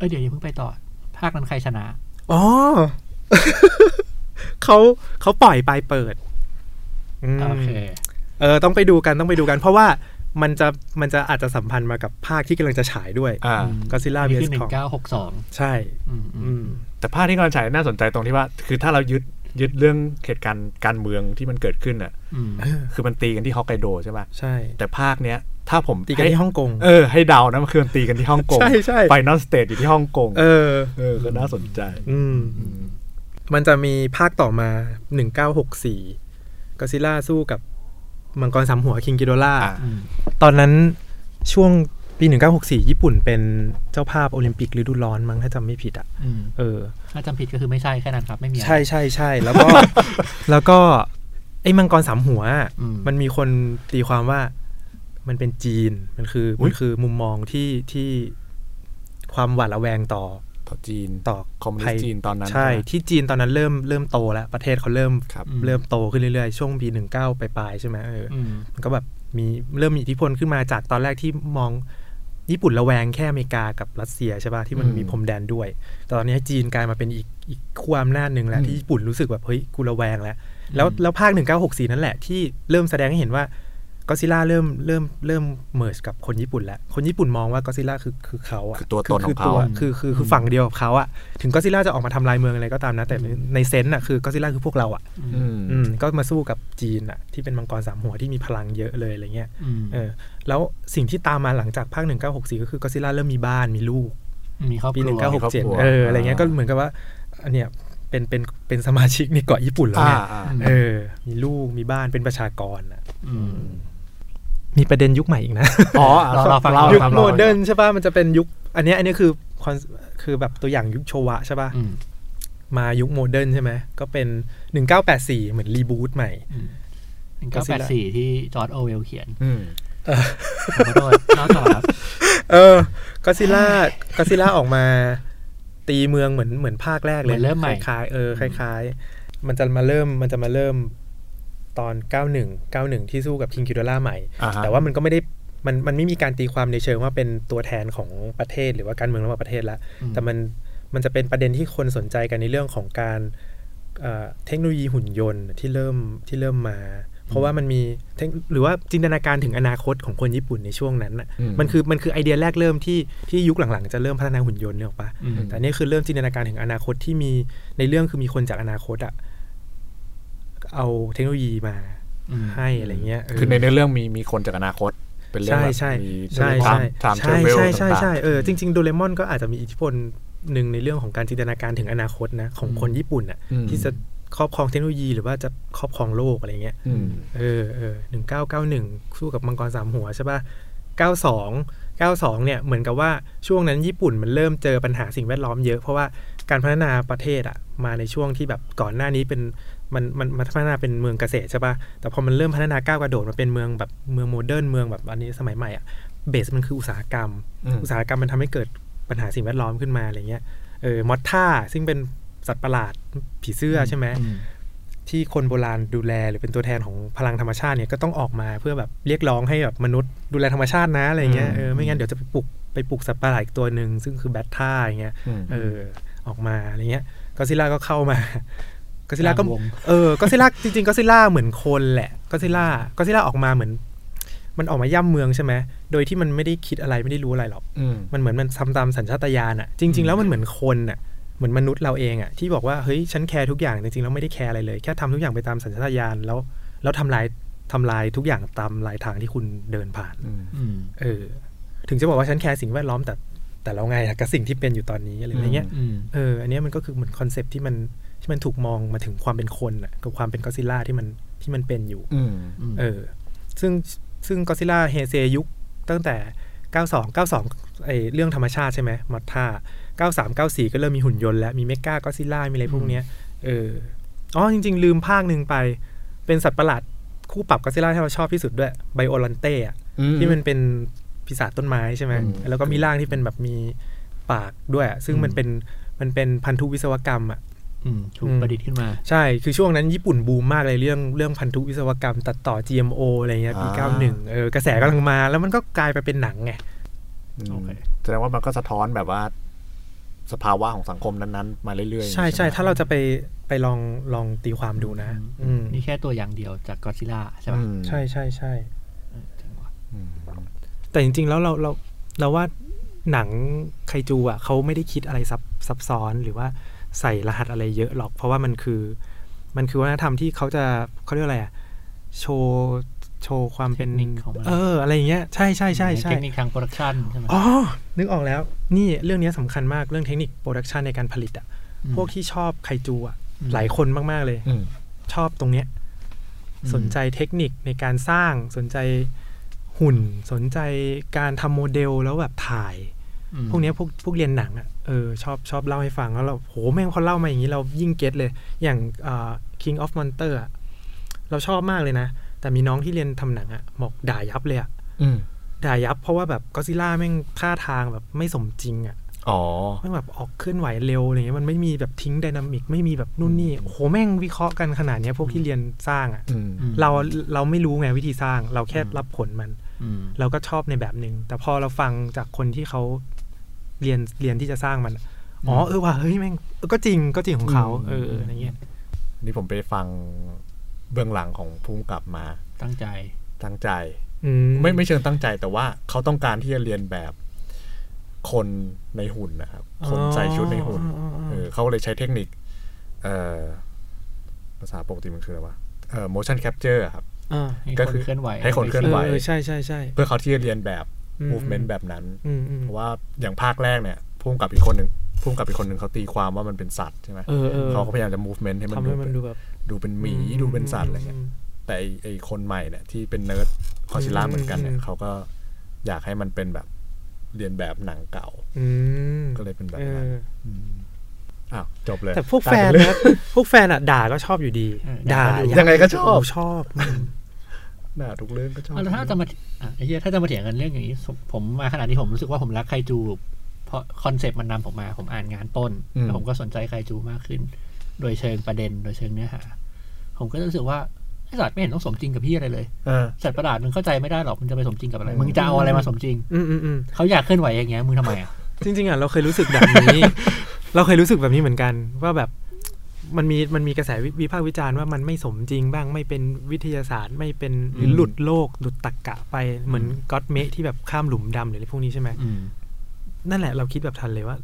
เอ้ยเดี๋ยวอย่าเพิ่งไปต่อ ภาคนั้นใครชนะ อ๋อเขาเขาปล่อยปลายเปิดอืมโอเค เออ ต้องไปดูกันต้องไปดูกัน เพราะว่ามันจะมันจะอาจจะสัมพันธ์มากับภาคที่กำลังจะฉายด้วยอ่าก็ซิล่านี่เบคืสอหนึ่ของงเก้าหกสองใช่อืมอือืมมแต่ภาคที่กำลังฉายน่าสนใจตรงที่ว่า คือถ้าเรายึดยึดเรื่องเหตุการณ์การเมืองที่มันเกิดขึ้นอะอืมคือมันตีกันที่ฮอกไกโดใช่ป่ะใช่ แต่ภาคเนี้ย ถ้าผมตีกันที่ฮ่องกงเออให้เดานะมันคือมันตีกันที่ฮ่องกงใช่ใช่ final stage อยู่ที่ฮ่องกงเออเออก็น่าสนใจอืมอืมมันจะมีภาคต่อมาหนึ่งเก้าหกสี่ก็อดซิลล่าสู้กับมังกรสามหัวคิงกิโดล่าอะอืมตอนนั้นช่วงปี 1964 ญี่ปุ่นเป็นเจ้าภาพโอลิมปิกฤดูร้อนมั้งถ้าจำไม่ผิดอะอืมเออ ถ้าจำผิดก็คือไม่ใช่แค่นั้นครับ ไม่มีอะไรใช่ใช่ใช่แล้วก็ แล้วก็ ไอ้มังกรสามหัวอะอืมมันมีคนตีความว่า มันเป็นจีนมันคืออยมันคือมุมมองที่ที่ความหวาดระแวงต่อต่อจีนต่อคอมมิวนิสต์จีนตอนนั้นใช่ไหมที่จีนตอนนั้นเริ่มเริ่มโตแล้ว ประเทศเขาเริ่มครับอืมเริ่มโตขึ้นเรื่อยๆ ช่วงปีหนึ่งเก้าปลายๆใช่ไหมเออออืมมันก็แบบมีเริ่มมีอิทธิพลขึ้นมาจากตอนแรกที่มองญี่ปุ่นระแวงแค่อเมริกากับรัสเซียใช่ป่ะที่มันอืมมีพรมแดนด้วยแต่ตอนนี้จีนกลายมาเป็นอีกอีกขั้วอำนาจหนึ่งแล้วอืมที่ญี่ปุ่นรู้สึกแบบเฮ้ยกูระแวงแล้ว แล้วอืมแล้วภาค1964นั่นแหละที่เริ่มแสดงให้เห็นว่า ก็อดซิลล่าเริ่มเริ่มเริ่ม merge กับคนญี่ปุ่นแล้ว คนญี่ปุ่นมองว่าก็อดซิลล่าคือคือเขาอะคือตัวตนของเขาตัวคือคือคือฝั่งเดียวกับเขาอะถึงก็อดซิลล่าจะออกมาทำลายเมืองอะไรก็ตามนะ แต่ใน sense อะคือก็อดซิลล่าคือพวกเราอะอืมอืมก็มาสู้กับจีนอะที่เป็นมังกรสามหัวที่มีพลังเยอะเลยอะไรเงี้ยอืมเออแล้วสิ่งที่ตามมาหลังจากภาค1964ก็คือก็อดซิลล่าเริ่มมีบ้านมีลูกมีครอบครัวครอบครัวปี1967เอออะไรเงี้ยก็เหมือนกับว่าอันเนี้ยเป็นเป็นเป็นสมาชิกในเกาะญี่ปุ่นแล้วอ่าไงอ่าเออ มีลูกมีบ้านเป็นประชากรอะอื มมีประเด็นยุคใหม่อีกนะ อ๋อรอรอฟังเล่ายุคครับ modern ใช่ป่ะ มันจะเป็นยุค อันเนี้ยอันเนี้ยคือคอนคือแบบตัวอย่างยุคโชวะใช่ป่ะอืมมายุค modern ใช่ไหม ก็เป็น 1984 เหมือน reboot ใหม่อืมหนึ่งเก้าแปดสี่ที่จอร์ดโอเวลเขียนอืมขอโทษเล่าต่อครับ เออก็ซิล่าก็ซิล่าออกมา ตีเมืองเหมือนเหมือนภาคแรกเลยเหมือนเริ่มใหม่คล้ายๆเออคล้าย ๆ มันจะมาเริ่มมันจะมาเริ่ม ตอน 91 91 ที่สู้กับคิงคิวดล่าใหม่อ่าฮะแต่ว่ามันก็ไม่ได้มันมันไม่มีการตีความในเชิงว่าเป็นตัวแทนของประเทศหรือว่าการเมืองระหว่างประเทศละอืมแต่มันมันจะเป็นประเด็นที่คนสนใจกันในเรื่องของการเอ่อเทคโนโลยีหุ่นยนต์ที่เริ่มที่เริ่มมา เพราะว่ามันมีเทคหรือว่าจินตนาการถึงอนาคตของคนญี่ปุ่นในช่วงนั้นน่ะอืมมันคือมันคือไอเดียแรกเริ่มที่ที่ยุคหลังๆ จะเริ่มพัฒนาหุ่นยนต์เนี่ยหรอกปะอืมแต่อันนี่คือเริ่มจินตนาการถึงอนาคตที่มีในเรื่องคือมีคนจากอนาคตอะ เอาเทคโนโลยีมาอืมให้อะไรเงี้ยเคือในเนื้อเรื่องมีมีคนจากอนาคต เป็นเรื่องใช่แบบใช่มีใช่ไทใช่ม์ไทม์เทใช่เวลใช่ใช่ต่างใช่เออจริงๆโดเรมอนก็อาจจะมีอิทธิพลหนึ่งในเรื่องของการจินตนาการถึงอนาคตนะของคนญี่ปุ่นอะอืมที่จะครอบครองเทคโนโลยีหรือว่าจะครอบครองโลกอะไรเงี้ยๆอืมเออเออหนึ่งเก้าเก้าหนึ่งสู้กับมังกรสามหัวใช่ป่ะเก้าสองเก้าสองเนี่ยเหมือนกับว่าช่วงนั้นญี่ปุ่นมันเริ่มเจอปัญหาสิ่งแวดล้อมเยอะเพราะว่าการพัฒนาประเทศอะมาในช่วงที่แบบก่อนหน้านี้เป็น มันมันมันพัฒนาเป็นเมืองเกษตรใช่ป่ะ แต่พอมันเริ่มพัฒนาก้าวกระโดดมาเป็นเมืองแบบเมืองโมเดิร์นเมืองแบบอันนี้สมัยใหม่อะเบสมันคืออุตสาหกรรมอืมอุตสาหกรรมมันทำให้เกิดปัญหาสิ่งแวดล้อมขึ้นมาอะไรเงี้ย เออ มอตท่าซึ่งเป็นสัตว์ประหลาดผีเสื้อใช่ไหมอืมที่คนโบราณดูแลหรือเป็นตัวแทนของพลังธรรมชาติเนี่ยก็ต้องออกมาเพื่อแบบเรียกร้องให้แบบมนุษย์ดูแลธรรมชาตินะอะไรเงี้ยอืมเออไม่งั้นเดี๋ยวจะไปปลุกไปปลุกสัตว์ประหลาดอีกตัวหนึ่งซึ่งคือแบทท่าอย่างเงี้ยอืมเออออกมาอะไรเงี้ยก็ซิล่าก็เข้ามา ก็ซิล่าก็กลางวงเออก็ซิล่าจริงๆก็ซิล่าเหมือนคนแหละก็ซิล่าก็อดซิลล่าออกมาเหมือน มันออกมาย่ำเมืองใช่ไหมโดยที่มันไม่ได้คิดอะไรไม่ได้รู้อะไรหรอกอืมมันเหมือนมันทำตามสัญชาตญาณอะจริง ๆ แล้วมันเหมือนคนอะเหมือนมนุษย์เราเองอะที่บอกว่าเฮ้ยฉัน care ทุกอย่างจริงๆแล้วไม่ได้ care อะไรเลย แค่ทำทุกอย่างไปตามสัญชาตญาณแล้ว แล้วทำลายทำลายทุกอย่างตามรายทางที่คุณเดินผ่านอืมอืมเออ ถึงจะบอกว่าฉัน care สิ่งแวดล้อมแต่แต่เราไงอะกับสิ่งที่เป็นอยู่ตอนนี้อะไรอย่างเงี้ยอืมเออ อันเนี้ยมันก็คือเหมือน concept ที่มัน ที่มันถูกมองมาถึงความเป็นคนอะกับความเป็นก็อดซิลล่าที่มันที่มันเป็นอยู่อืมมเออ ซึ่งซึ่งก็ซิล่าเฮเซยุคตั้งแต่ 92 92ไอเรื่องธรรมชาติใช่ไหมมอตท่า93 94 ก็เริ่มมีหุ่นยนต์แล้ว มีเมกาก็ซิล่ามีอะไรพวกเนี้ยเอออ๋อจริง ๆ ลืมภาคหนึ่งไป เป็นสัตว์ประหลาดคู่ปรับก็ซิล่าที่เราชอบที่สุดด้วยไบโอลันเต้อะที่มันเป็นปีศาจต้นไม้ใช่ไหมอืมแล้วก็มีร่างที่เป็นแบบมีปากด้วยอะซึ่งมันเป็นมันเป็นพันธุวิศวกรรมอะอืม ถูกอืมประดิษฐ์ขึ้นมา ใช่คือช่วงนั้นญี่ปุ่นบูมมากเลยเรื่องเรื่องพันธุวิศวกรรมตัดต่อ GMO อะไรเงี้ยปีอ่า91 เออกระแสกำลังมา แล้วมันก็กลายไปเป็นหนังไงอืมโอเคแสดงว่ามันก็สะท้อนแบบว่า สภาวะของสังคมนั้นๆ มาเรื่อยๆ ใช่ใช่ไหมถ้าเราจะไปไปลองลองตีความดูนะอืมนี่แค่ตัวอย่างเดียวจากก็ซิล่าใช่อืป่ะมใช่ใช่ใช่เออจริงว่ะอืมแต่จริงๆแล้วเราเราเราว่าหนังไคจูอะเขาไม่ได้คิดอะไรซับซับซ้อนหรือว่า ใส่รหัสอะไรเยอะหรอก เพราะว่ามันคือ มันคือวัฒนธรรมที่เขาจะเขาเรียกอะไรอะโชว์โชว์ความเป็นเทคนิคของมันเออ อะไรอย่างเงี้ยใช่ใช่ใช่ใช่เทคนิคทาง production ใช่ไหมอ๋อนึกออกแล้ว นี่เรื่องนี้สำคัญมากเรื่องเทคนิค production ในการผลิตอะพวกที่ชอบไคจูอะอืมหลายคนมาก ๆ เลยอืมชอบตรงเนี้ยอืมสนใจเทคนิคในการสร้างสนใจหุ่น สนใจการทำโมเดลแล้วแบบถ่ายอืมพวกเนี้ยพวกพวกเรียนหนังอะ เออชอบชอบเล่าให้ฟังแล้วเราโหแม่งพอเล่ามาอย่างนี้เรายิ่ง get เลย อย่างอ่า King of Monster อะเราชอบมากเลยนะ แต่มีน้องที่เรียนทำหนังอะบอกด่ายับเลยอะอืมด่ายับเพราะว่าแบบก็อดซิลล่าแม่งท่าทางแบบไม่สมจริงอะอ๋อแม่งแบบออกเคลื่อนไหวเร็วอะไรเงี้ยมันไม่มีแบบทิ้ง dynamic ไม่มีแบบนู่นนี่โอ้โหแม่งวิเคราะห์กันขนาดเนี้ยพวกที่เรียนสร้างอะ่ะอืมอืมเราเราไม่รู้ไงวิธีสร้าง เราแค่อืมรับผลมันอืมเราก็ชอบในแบบหนึ่งแต่พอเราฟังจากคนที่เขา เรียนเรียนที่จะสร้างมัน อ๋อเออว่ะเฮ้ยแม่งเออก็จริงก็จริงของเขาอืมเอออะไรเงี้ยนี่ผมไปฟังเบื้องหลังของภูมิกับมา ตั้งใจตั้งใจอืไม่ไม่เชิงตั้งใจแต่ว่าเขาต้องการที่จะเรียนแบบคนในหุ่นนะครับ คนใส่ชุดในหุ่นอ๋ออ๋ออ๋อเออเขาเลยใช้เทคนิค เอ่อภาษาปกติมันคืออะไรวะเอ่อ motion capture อะครับอ่าให้ก็คนคือเคลื่อนไหวให้คนเคลื่อนไหวเออใช่ใช่ใช่เพื่อเขาที่จะเลียนแบบ อืม movement แบบนั้นอืมอืมเพราะว่าอย่างภาคแรกเนี่ยพุ่มกับอีกคนหนึ่งพุ่มกับอีกคนหนึ่งเขาตีความว่ามันเป็นสัตว์ใช่ไหมเออเออเขาก็พยายามจะ movement ให้มันทำดูให้มันเป็นดูแบบดูเป็นหมีดูเป็นสัตว์อะไรเงี้ยแต่ไอ้ไอคนใหม่เนี่ยที่เป็นเนิร์ดก็อดซิลล่าเหมือนกันเนี่ยอืมเขาก็อยากให้มันเป็นแบบเลียนแบบหนังเก่าอืมก็เลยเป็นแบบเอนั้นอมอ้าวจบเลยแต่พวกแฟนกลายเป็เรื่องนะพวกแฟนอะด่าก็ชอบอยู่ดีเออด่าด่าก็ดูยังไงก็ชอบโชอบอืม ด่าทุกเรื่องก็ชอบอะแล้วถ้าจะมาอะไอ้เหี้ยถ้าจะมาเถียงกันเรื่องอย่างนี้ผมผมมาขนาดนี้ผมรู้สึกว่าผมรักไคจู เพราะคอนเซปต์มันนำผมมา ผมอ่านงานต้นแล้วผมก็สนใจไคจูมากขึ้น โดยเชิงประเด็น โดยเชิงเนื้อหา ผมก็รู้สึกว่าไอ้สัตว์ไม่เห็นต้องสมจริงกับพี่อะไรเลยเออสัตว์ประหลาดมึงเข้าใจไม่ได้หรอกมึงจะไปสมจริงกับอะไร มึงจะเอาอะไรมาสมจริง อืมอืมอืมเขาอยากเคลื่อนไหวอย่างเงี้ยมึงทำไมอะจริงๆอะเราเคยรู้สึกแบบนี้ เราเคยรู้สึกแบบนี้เหมือนกันว่าแบบ มันมีมันมีกระแสวิวิพากษ์วิจารณ์ว่ามันไม่สมจริงบ้างไม่เป็นวิทยาศาสตร์ ไม่เป็นหรือหลุดโลกหลุดตรรกกะไปเหมือนก็อตเมะที่แบบข้ามหลุมดำหรืออะไรพวกนี้ใช่ไหมอืมนั่นแหละเราคิดแบบทันเลยว่า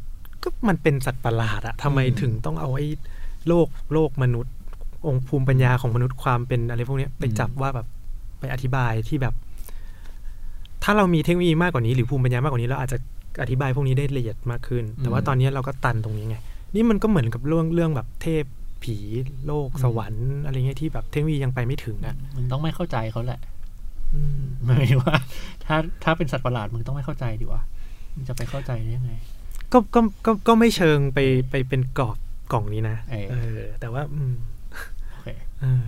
ก็มันเป็นสัตว์ประหลาดอะทำไมอืมถึงต้องเอาไอ้โลกโลกมนุษย์ องค์ภูมิปัญญาของมนุษย์ความเป็นอะไรพวกเนี้ยไปจับว่าแบบไปอธิบายที่แบบ ถ้าเรามีเทคโนโลยีมากกว่านี้หรือภูมิปัญญามากกว่านี้เราอาจจะอธิบายพวกนี้ได้ละเอียดมากขึ้น แต่ว่าอืมตอนนี้เราก็ตันตรงนี้ไง นี่มันก็เหมือนกับเรื่องเรื่องแบบเทพผีโลกสวรรค์อะไรเงี้ยที่แบบเทคโนโลยียังไปไม่ถึงอะมึงต้องไม่เข้าใจเขาแหละอืมหมายถึงว่า ถ้าถ้าเป็นสัตว์ประหลาดมึงต้องไม่เข้าใจดีวะมึงจะไปเข้าใจได้ยังไง ก็ก็ก็ก็ไม่เชิงไปไปเป็นกรอบกล่องนี้นะเออเออแต่ว่า อืมโอเคเออ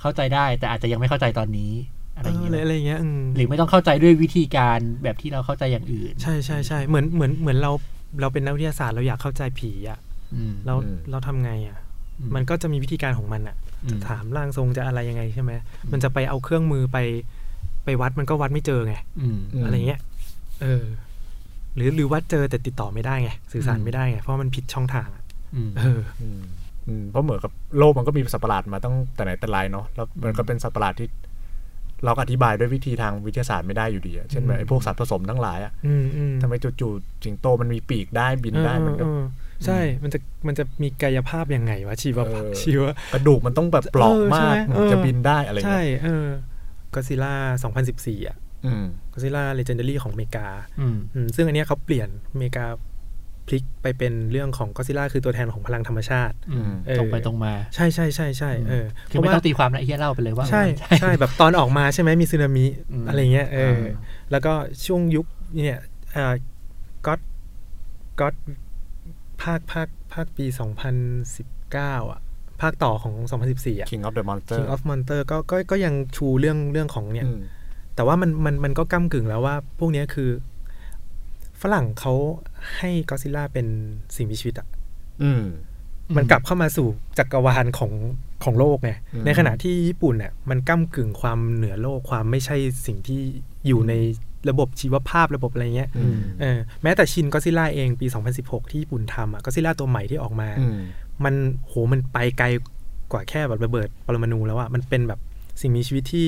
เข้าใจได้ แต่อาจจะยังไม่เข้าใจตอนนี้อะไรอย่างเอเงี้ออะไรยอะไรเงี้ยอืมหรือไม่ต้องเข้าใจด้วยวิธีการแบบที่เราเข้าใจอย่างอื่น ใช่ใช่ใช่เหมือนเหมือนเหมือนเราเราเป็นนักวิทยาศาสตร์เราอยากเข้าใจผีอะ อืมเราอืมเราทำไงอะอืมันก็จะมีวิธีการของมันอะอืจะถามร่างทรงจะอะไรยังไงใช่ไหมมันจะไปเอาเครื่องมือไป ไปวัดมันก็วัดไม่เจอไงอืมอืมอะไรเงี้ย เออ หรือหรือวัดเจอแต่ติดต่อไม่ได้ไงสื่อสารอืมไม่ได้ไงเพราะมันผิดช่องทางอะอืมเอออืมอืมเพราะเหมือนกับโลกมันก็มีสัตว์ประหลาดมาตั้งแต่ไหนแต่ไรเนาะแล้วมันก็เป็นสัตว์ประหลาดที่เราก็อธิบายด้วยวิธีทางวิทยาศาสตร์ไม่ได้อยู่ดีอะเช่นแบบไอ้พวกสัตว์ผสมทั้งหลายอะอืมอืมทำไมจู่ๆสิงโตมันมีปีกได้บินได้มันก็เออเออ ใช่มันจะมันจะมีกายภาพยังไงวะชีวเอภาพอชีวกระดูกมันต้องแบบเปลอกเออมากใช่ไหมมันเออจะบินได้อะไรใช่เงี้ยเออก็ซิล่า2014 อะอืมก็ซิล่าเลเจนดารี่ของอเมริกาอืมอืมซึ่งอันเนี้ยเขาเปลี่ยนอเมริกาพลิกไปเป็นเรื่องของก็ซิล่าคือตัวแทนของพลังธรรมชาติอืมเออตรงไปตรงมา ใช่ใช่ใช่ใช่เออคือเพไม่ราะว่าต้องตีความนะไอ้เหี้ยเล่าไปเลยว่า ใช่ใช่แบบตอนออกมาใช่ไหมมีสึนามิอืมอะไรเงี้ยเอออมแล้วก็ช่วงยุคเนี่ยเอ่อก็ก็ ภาคภาคภาคปี 2019 อะ ภาคต่อของ 2014 อะ King of the Monster King of Monster ก็ก็ก็ยังชูเรื่องเรื่องของเนี่ยอืมแต่ว่ามันมันมันก็ก้ากึ่งแล้วว่า พวกเนี้ยคือ ฝรั่งเขาให้ก็ซิล่าเป็นสิ่งมีชีวิตอะอืมมันกลับเข้ามาสู่จักรวาลของของโลกไงอืมในขณะที่ญี่ปุ่นเนี่ยมันก้ากึ่งความเหนือโลกความไม่ใช่สิ่งที่อยู่ใน ระบบชีวภาพระบบอะไรเงี้ยอืมเออแม้แต่ชินก็ซิล่าเองปี 2016 ที่ญี่ปุ่นทำอะก็ซิล่าตัวใหม่ที่ออกมาอืมมันโหมันไปไกลกว่าแค่แบบระเบิดปรมาณูแล้วอะมันเป็นแบบสิ่งมีชีวิตที่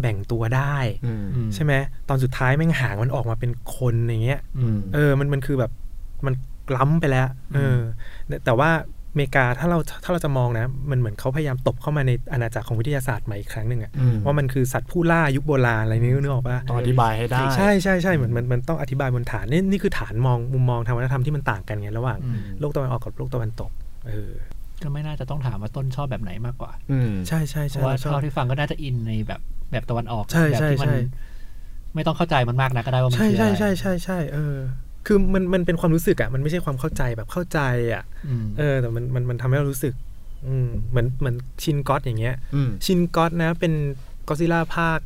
แบ่งตัวได้อืมอืมใช่ไหมตอนสุดท้ายแม่งหางมันออกมาเป็นคนอย่างเงี้ยอืมเออมันมันคือแบบมันล้ำไปแล้วเออแต่ว่าอ เมริกาถ้าเราถ้าเราจะมองนะ มันเหมือนเขาพยายามตบเข้ามาในอาณาจักรของวิทยาศาสตร์ใหม่อีกครั้งหนึ่งอะอืมว่ามันคือสัตว์ผู้ล่ายุคโบราณอะไรนี้นึกออกปะต้องอธิบายให้ได้ ใช่ใช่ใช่เหมือนมันมันต้องอธิบายบนฐานนี่นี่คือฐานมองมุมมองทางวัฒนธรรมที่มันต่างกันไงระหว่างอืมโลกตะวันออกกับโลกตะวันตกเออก็ไม่น่าจะต้องถามว่าต้นชอบแบบไหนมากกว่าอืมใช่ใช่เพใช่ราะว่าเราชอบเท่าที่ฟังก็น่าจะอินในแบบแบบตะวันออกใช่แบบใช่ที่มัใช่ไม่ต้องเข้าใจมันมากนะก็ได้ว่ามันใช่คือใช่อะไรใช่ใช่ใช่เออ คือมันมันเป็นความรู้สึกอะมันไม่ใช่ความเข้าใจแบบเข้าใจอะอืมเออ แต่มันมันมันทำให้เรารู้สึก อืมเหมือนเหมือนชินก็อตอย่างเงี้ยอืมชินก็อตนะ เป็นก็ซิล่าภาค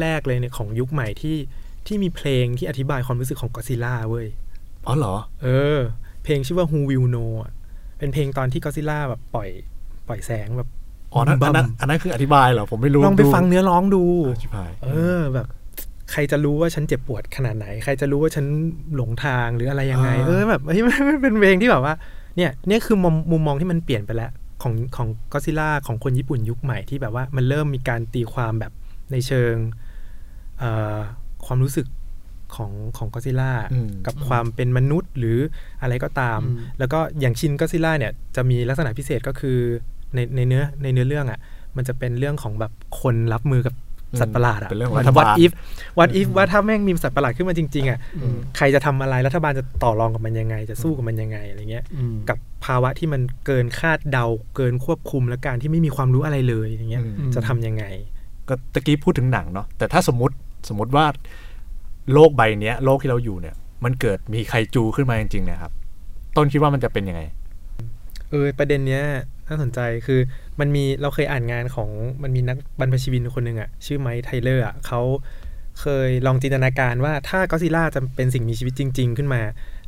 แรกเลยเนี่ยของยุคใหม่ที่ที่มีเพลงที่อธิบายความรู้สึกของก็ซิล่าเว้ยอ๋อเหรอ เออ เพลงชื่อว่า Who Will Know อะเป็นเพลงตอนที่ก็ซิล่าแบบปล่อย ปล่อยแสงแบบอ๋อนั่นอันนั้นบัมอันนั้นคืออธิบายเหรอ ผมไม่รู้ลองไปดูฟังเนื้อร้องดูอะชิบหายเออแบบ ใครจะรู้ว่าฉันเจ็บปวดขนาดไหน ใครจะรู้ว่าฉันหลงทางหรืออะไรยังไงอ่าเออแบบเฮ้ยมันเป็นเพลงที่แบบว่า เนี่ยเนี่ยคือมุมมุมมองที่มันเปลี่ยนไปแล้วของของก็ซิล่าของคนญี่ปุ่นยุคใหม่ที่แบบว่ามันเริ่มมีการตีความแบบในเชิงเอ่อความรู้สึกของของก็ซิล่าอืมกับความเป็นมนุษย์หรืออะไรก็ตามอืมแล้วก็อย่างชินก็ซิล่าเนี่ยจะมีลักษณะพิเศษก็คือในในเนื้อในเนื้อเรื่องอะ่ะ มันจะเป็นเรื่องของแบบคนรับมือกับ สัตว์ประหลาดอะเป็นเรื่องมัรัฐบาล what if what if ว่าถ้าแม่งมีสัตว์ประหลาดขึ้นมาจริงๆอะ่ะอืมใครจะทำอะไรรัฐบาลจะต่อรองกับมันยังไง จะสู้กับมันยังไงอะไรเงี้ยอืมกับภาวะที่มันเกินคาดเดา เกินควบคุมและการที่ไม่มีความรู้อะไรเลยอย่างเงี้ยอืมจะทำยังไง ก็ตะกี้พูดถึงหนังเนาะแต่ถ้าสมมติสมมติว่าโลกใบเนี้ย โลกที่เราอยู่เนี่ย มันเกิดมีไคจูขึ้นมาจริงๆเนี่ยครับ ต้นคิดว่ามันจะเป็นยังไงเออประเด็นเนี้ย น่าสนใจคือมันมีเราเคยอ่านงานของมันมีนักบรรพชีวินคนหนึ่งอะชื่อไมค์ไทเลอร์อะเขาเคยลองจินตนาการว่าถ้าก็อดซิลล่าจะเป็นสิ่งมีชีวิตจริง ๆ ขึ้นมา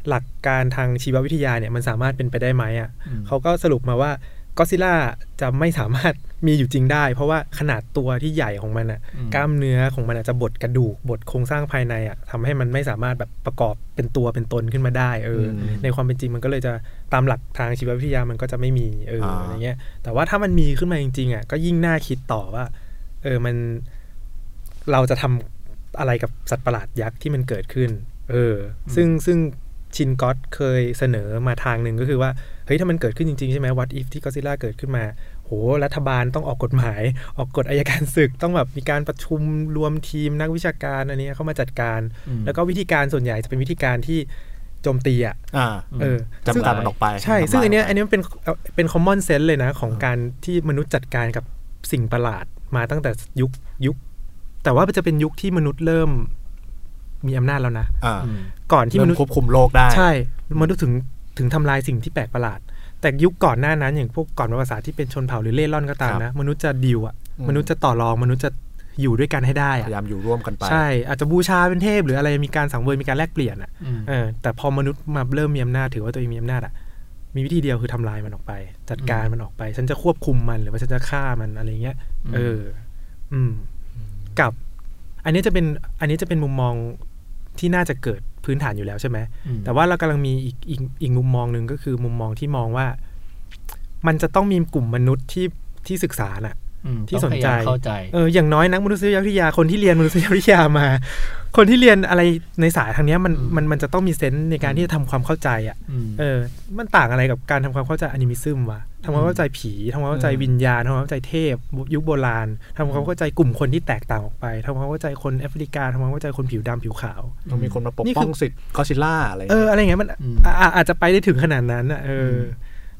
หลักการทางชีววิทยาเนี่ยมันสามารถเป็นไปได้ไหมอะอืมเขาก็สรุปมาว่าก็ซิล่าจะไม่สามารถ มีอยู่จริงได้ เพราะว่าขนาดตัวที่ใหญ่ของมันอะอืมกล้ามเนื้อของมันอะจะบดกระดูกบดโครงสร้างภายในอะทำให้มันไม่สามารถแบบประกอบเป็นตัวเป็นตนขึ้นมาได้เอออมในความเป็นจริงมันก็เลยจะตามหลักทางชีววิทยามันก็จะไม่มีเอออ่าอะไรเงี้ย แต่ว่าถ้ามันมีขึ้นมาจริงๆอะก็ยิ่งน่าคิดต่อว่า เออมันเราจะทำอะไรกับสัตว์ประหลาดยักษ์ที่มันเกิดขึ้น เออ ซึ่งซึ่งชินก็อตเคยเสนอมาทางหนึ่งก็คือว่า เฮ้ย ถ้ามันเกิดขึ้นจริง ๆ ใช่ไหมวัดอีฟที่ก็ซิล่าเกิดขึ้นมา โหรัฐบาลต้องออกกฎหมาย ออกกฎอายการศึกต้องแบบมีการประชุมรวมทีมนักวิชาการอันเนี้ยเข้ามาจัดการอืมแล้วก็วิธีการส่วนใหญ่จะเป็นวิธีการที่โจมตีอะอ่าเออจำกัดมันออกไป ใช่ ซึ่งอันเนี้ยอันเนี้ยมันเป็นเอ่อเป็น common sense เลยนะ ของการที่มนุษย์จัดการกับสิ่งประหลาดมาตั้งแต่ยุคยุค แต่ว่ามันจะเป็นยุคที่มนุษย์เริ่มมีอำนาจแล้วนะอ่าอืมก่อนที่มเริ่นุมษย์ควบคุมโลกได้ ใช่ มนุษย์ถึงถึงทำลายสิ่งที่แปลกประหลาด แต่ยุคก่อนหน้านั้นอย่างพวกก่อนประวัติศาสตร์ที่เป็นชนเผ่าหรือเล่ร่อนก็ตามครับนะมนุษย์จะดิวอะอืมมนุษย์จะต่อรองมนุษย์จะอยู่ด้วยกันให้ได้พอะยายามอยู่ร่วมกันไปใช่อาจจะบูชาเป็นเทพ หรืออะไรมีการสังเวยมีการแลกเปลี่ยนอะอืมเออแต่พอมนุษย์มาเริ่มมีอำนาจถือว่าตัวเองมีอำนาจอะมีวิธีเดียวคือทำลายมันออกไป จัดการมันออกไป ฉันจะควบคุมมันหรือว่าฉันจะฆ่ามันอะไรเงี้ยเออ อืม กับ อันนี้จะเป็น อันนี้จะเป็นมุมมอง ที่น่าจะเกิดพื้นฐานอยู่แล้วใช่ไหมอืมแต่ว่าเรากำลังมีอีกอีกอีกมุมมองหนึ่งก็คือมุมมองที่มองว่า มันจะต้องมีกลุ่มมนุษย์ที่ที่ศึกษาน่ะอืม ที่สนใจต้องพยายามเข้าใจเอออย่างน้อยนักมนุษยวิทยาคนที่เรียนมนุษยวิทยามา คนที่เรียนอะไรในสายทางเนี้ยมันอืมมันมันจะต้องมีเซนส์ในการที่จะทำความเข้าใจอะอืมเออ มันต่างอะไรกับการทำความเข้าใจอนิมิซึมวะทำความเข้าใจผีทำความเข้าใจอืมวิญญาณทำความเข้าใจเทพ ยุคโบราณทำความเข้าใจกลุ่มคนที่แตกต่างออกไปทำความเข้าใจคนแอฟริกาทำความเข้าใจคนผิวดำผิวขาวต้องมีคนมาปกนี่ป้คือองสิทธิ์กอซิล่าอะไรเอออะไรอย่างเงี้ยมันอืมอะอะอาจจะไปได้ถึงขนาดนั้นอะเอออม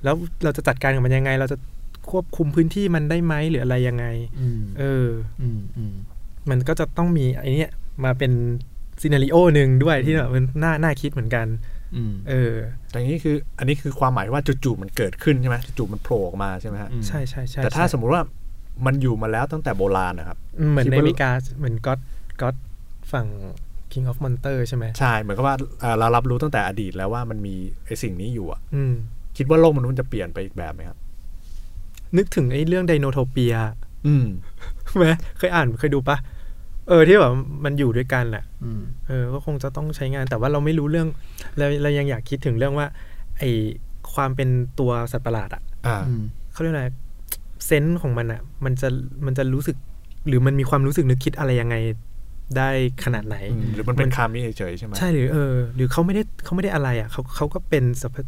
แล้วเราจะจัดการกับมันยังไง เราจะ ควบคุมพื้นที่มันได้ไหมหรืออะไรยังไงอืมเอออืมอืมมันก็จะต้องมีไอเนี้ยมาเป็นซีนารีโอหนึ่งด้วยที่แบบมันน่าน่าคิดเหมือนกันอืมเออ แต่อย่างนี้คืออันนี้คือความหมายว่าจู่ๆมันเกิดขึ้นใช่ไหมจู่ๆมันโผล่ออกมาใช่ไหมฮะอืมใช่ใช่ใช่แต่ถ้าใช่สมมุติว่ามันอยู่มาแล้วตั้งแต่โบราณนะครับ เหมือนคิดในว่าอเมริกาเหมือนก็ก็ฝั่ง King of Monster ใช่ไหมใช่ เหมือนกับว่าเอ่อเรารับรู้ตั้งแต่อดีตแล้วว่ามันมีไอ้สิ่งนี้อยู่อะอืมคิดว่าโลกมนุษย์มันจะเปลี่ยนไปอีกแบบไหมครับ นึกถึงไอ้เรื่องไดโนโทเปีย อืมไหมเคยอ่านเคยดูปะเออที่แบบมันอยู่ด้วยกันแหละอืมเออก็คงจะต้องใช้งานแต่ว่าเราไม่รู้เรื่องเราเรายังอยากคิดถึงเรื่องว่า ไอความเป็นตัวสัตว์ประหลาดอะอ่าอืมเขาเรียกอะไรเซนส์ของมันอะมันจะมันจะรู้สึก หรือมันมีความรู้สึกนึกคิดอะไรยังไงได้ขนาดไหนอืมหรือมันเป็นคำนี้เฉยๆใช่ไหมใช่หรือเออ หรือเขาไม่ได้เขาไม่ได้อะไรอะเขาเขาก็เป็นสภาพ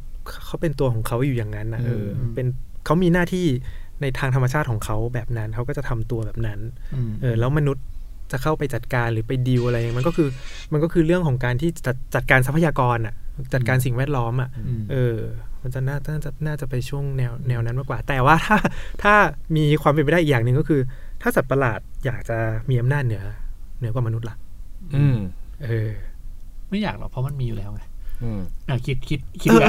เขาเป็นตัวของเขาอยู่อย่างนั้นนะเอออมเป็น เขามีหน้าที่ในทางธรรมชาติของเขาแบบนั้นเขาก็จะทำตัวแบบนั้นอืมเออแล้วมนุษย์จะเข้าไปจัดการหรือไปดีลอะไรมันก็คือมันก็คือเรื่องของการที่จัดจัดการทรัพยากรอะจัดการสิ่งแวดล้อมอะอืมเออ มันจะน่าน่าจะน่าจะไปช่วงแนวแนวนั้นมากกว่า แต่ว่าถ้าถ้ามีความเป็นไปได้อีกอย่างหนึ่งก็คือ ถ้าสัตว์ประหลาดอยากจะมีอำนาจเหนือเหนือกว่ามนุษย์ล่ะ อืม เออ ไม่อยากหรอกเพราะมันมีอยู่แล้วไง อืมอะคิดคิดคิดแบบ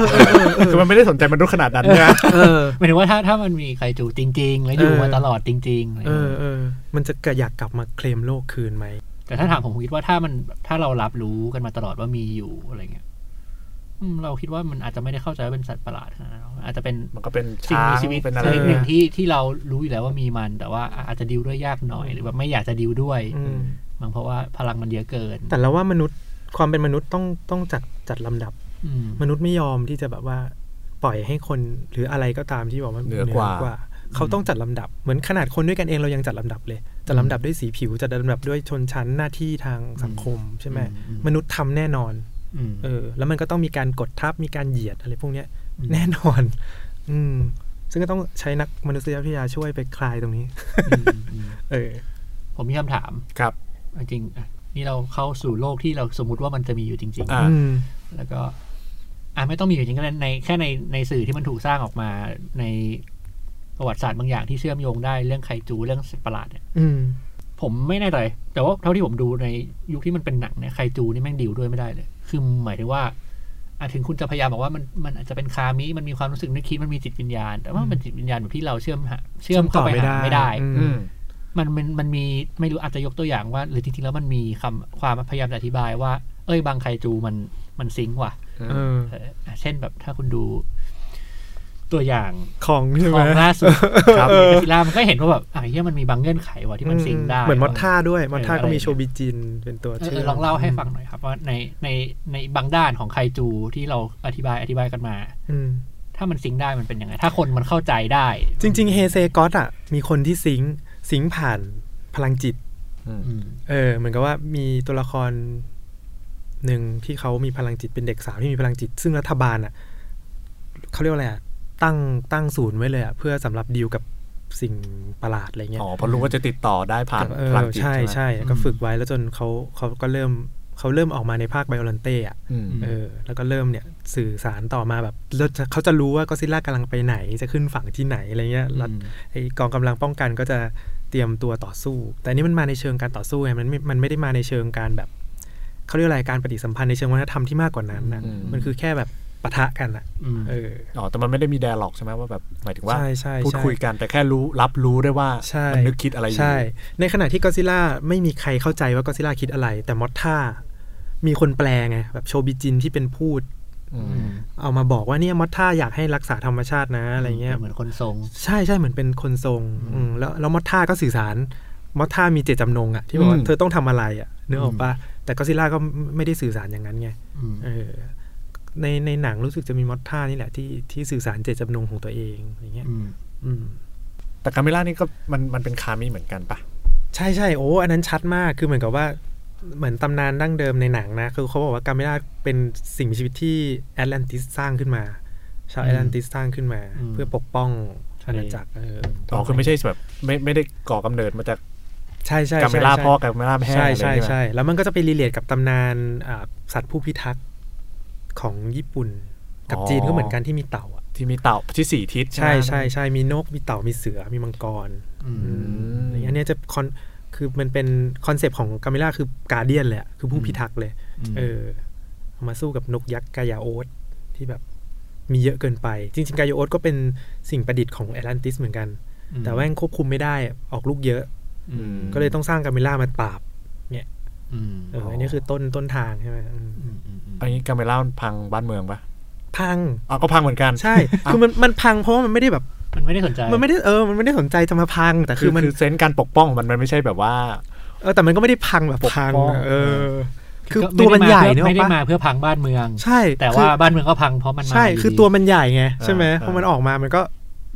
คือมันไม่ได้สนใจมนุษย์ขนาดนั้นนะเออหมายถึงว่าถ้าถ้ามันมีใครจูจริง ๆ แล้วอยู่เออมาตลอดจริงๆอะไรเอเงี้อยเออมันจะกระอยากกลับมาเคลมโลกคืนไหม แต่ถ้าถามผมผมคิดว่าถ้ามันถ้าเรารับรู้กันมาตลอดว่ามีอยู่อะไรเงี้ยอืมเราคิดว่ามันอาจจะไม่ได้เข้าใจว่าเป็นสัตว์ประหลาดขนาดนั้นหรอกอาจจะเป็นมันก็เป็นสิ่งช้างมีชีวิตเป็นอะไรชนิดหนึ่งที่ที่เรารู้อยู่แล้วว่ามีมัน แต่ว่าอาจจะดิวด้วยยากหน่อยหรือแบบไม่อยากจะดิวด้วยอืมบางเพราะว่าพลังมันเยอะเกิน แต่เราว่ามนุษย์ ความเป็นมนุษย์ต้องต้องจัดจัดลำดับอืมมนุษย์ไม่ยอมที่จะแบบว่าปล่อยให้คนหรืออะไรก็ตามที่บอกว่าเหนือกว่าเขาต้องจัดลำดับเหมือนขนาดคนด้วยกันเองเรายังจัดลำดับเลย จัดลำดับด้วยสีผิว จัดลำดับด้วยชนชั้นหน้าที่ทางสังคมใช่ไหมอืมมนุษย์ทำแน่นอนอืมเออ แล้วมันก็ต้องมีการกดทับมีการเหยียดอะไรพวกเนี้ยอืมแน่นอน อืม ซึ่งก็ต้องใช้นักมนุษยวิทยาช่วยไปคลายตรงนี้อืมอืมเออ ผมมีคำถามครับ จริงๆอะ นี่เราเข้าสู่โลกที่เราสมมติว่ามันจะมีอยู่จริงอ่าอืมๆแล้วก็อะไม่ต้องมีอยู่จริงก็ได้ในแค่ในในสื่อที่มันถูกสร้างออกมาในประวัติศาสตร์บางอย่างที่เชื่อมโยงได้เรื่องไคจูเรื่องสัตว์ประหลาดเนี่ยอืมผมไม่แน่ใจแต่ว่าเท่าที่ผมดูในยุคที่มันเป็นหนังเนี่ยไคจูนี่แม่งดิวด้วยไม่ได้เลย คือหมายถึงว่าอาถึงคุณจะพยายามบอกว่ามันมันอาจจะเป็นคามิมันมีความรู้สึกนึกคิดมันมีจิตวิญญาณ แต่ว่ามันเป็นจิตวิญญาณแบบที่เราเชื่อมหาเชื่อมเข้าไปหาไม่ได้อื มอืมมันมันมันมีไม่รู้อาจจะยกตัวอย่างว่า หรือจริงๆแล้วมันมีคำความพยายามจะอธิบายว่า เอ้ยบางไคจูมันมันซิงค์ว่ะเออเออเช่นแบบถ้าคุณดูตัวอย่างของใช่ขไหมองล่าสุดครับเอซิล่ามันก็เห็นว่าแบบอะเฮียมันมีบางเงื่อนไขว่ะที่มันซิงค์ได้ เหมือนมอตท่าด้วยมอตท่าเออก็มีอะไรโชบิจินเป็นตัวเออชื่เออลองเล่าให้ฟังหน่อยครับ ว่าในในในบางด้านของไคจูที่เราอธิบายอธิบายกันมาอืมถ้ามันซิงค์ได้มันเป็นยังไง ถ้าคนมันเข้าใจได้ จริง ๆ เฮเซกอตอะมีคนที่ซิง ค์ซิงค์ผ่านพลังจิตอืมอืมเออ เหมือนกับว่ามีตัวละครหนึ่งที่เขามีพลังจิตเป็นเด็กสาวที่มีพลังจิต ซึ่งรัฐบาลอะเขาเรียกว่าอะไรอะตั้งตั้งศูนย์ไว้เลยอะเพื่อสำหรับดีลกับสิ่งประหลาดอะไรเงี้ยอ๋อเพราะรู้ว่าจะติดต่อได้ผ่านเอพอลังจิตใช่ใช่ไหมใช่แล้วก็ฝึกไว้แล้วจนเขาเขาก็เริ่มเขาเริ่มออกมาในภาคไบโอลันเต้อะอืมเออ แล้วก็เริ่มเนี่ยสื่อสารต่อมาแบบแล้วจะเขาจะรู้ว่าก็ซิล่ากำลังไปไหนจะขึ้นฝั่งที่ไหนอะไรเงี้ยแล้วอืมไอกองกำลังป้องกันก็จะ เตรียมตัวต่อสู้ แต่อันนี่มันมาในเชิงการต่อสู้ไงมันไม่มันไม่ได้มาในเชิงการแบบเขาเรียกอะไรการปฏิสัมพันธ์ในเชิงวัฒนธรรมที่มากกว่านั้นนะอืมมันคือแค่แบบปะทะกันอะอืมเอออ๋อแต่มันไม่ได้มี dialogue ใช่ไหมว่าแบบหมายถึงว่าใช่ใช่พูดใช่คุยกันแต่แค่รู้รับรู้ได้ว่าใช่มันนึกคิดอะไรอยู่ใช่ ในขณะที่ก็อดซิลล่าไม่มีใครเข้าใจว่าก็อดซิลล่าคิดอะไร แต่มอธร่ามีคนแปลไงแบบโชบิจินที่เป็นพูดอืมอืม เอามาบอกว่าเนี่ยมอตท่าอยากให้รักษาธรรมชาตินะอะไรเงี้ยเหมือนคนทรง ใช่ใช่เหมือนเป็นคนทรงอืมอืมแล้วแล้วมอตท่าก็สื่อสารมอตท่ามีเจตจำนงอะที่บอกว่าอืมเธอต้องทำอะไรอะนึกออกปะแต่ก็ซิล่าก็ไม่ได้สื่อสารอย่างนั้นไงอืมเออในในหนังรู้สึกจะมีมอตท่านี่แหละที่ที่สื่อสารเจตจำนงของตัวเองอย่างเงี้ยอืมอืมแต่คาเมล่านี่ก็มันมันเป็นคามิเหมือนกันปะใช่ใช่โอ้อันนั้นชัดมากคือเหมือนกับว่า เหมือนตำนานดั้งเดิมในหนังนะ คือเขาบอกว่ากาเมล่าเป็นสิ่งมีชีวิตที่แอตแลนติสสร้างขึ้นมา ชาวอืมแอตแลนติสสร้างขึ้นมาอืมเพื่อปกป้องใช่อาณาจักรเอออ๋อคือไม่ใช่แบบไม่ไม่ได้ก่อกำเนิดมาจากใช่ใช่กาเมล่าใช่พ่อกาเมล่าแม่ใช่อะไรใช่อย่างเงี้ยใช่แล้วมันก็จะไป relate กับตำนานอ่าสัตว์ผู้พิทักษ์ของญี่ปุ่น กับจีนก็เหมือนกันที่มีเต่าอะที่มีเต่าที่สี่ทิศใช่ไหมใช่ใช่มีนกมีเต่ามีเสือมีมังกรอืมอืมอันเนี้ยจะคอน คือมันเป็นคอนเซปต์ของกาเมล่าคือ guardian เลยอะคือผู้พิทักษ์เลย เออเอามาสู้กับนกยักษ์กายาออสที่แบบมีเยอะเกินไป จริง ๆ กายาออสก็เป็นสิ่งประดิษฐ์ของแอตแลนติสเหมือนกันอืมแต่ว่ายังควบคุมไม่ได้ออกลูกเยอะอืมก็เลยต้องสร้างกาเมล่ามาปราบ เนี่ยอืมเอออันนี้คือต้นต้นทางใช่ไหมอืมอืมอืมอืมอันนี้กาเมล่ามันพังบ้านเมืองปะพังอ๋อก็พังเหมือนกัน ใช่ คือมันมันพังเพราะว่ามันไม่ได้แบบ มันไม่ได้สนใจ มันไม่ได้เออ มันไม่ได้สนใจจะมาพัง แต่คืคืออมัมันนเซนส์การปกป้องของมันมันไม่ใช่แบบว่า เออ แต่มันก็ไม่ได้พังแบบปกพังป้องอะเออ คือก็ตัวมันใหญ่ไได้เนอะไม่ได้ปะมาเพื่อพังบ้านเมือง ใช่ แต่คืว่าอบ้านเมืองก็พังเพราะมันมาใช่ยู่คือดีตัวมันใหญ่ไงใช่ไหมอ่าพอมันออกมามันก็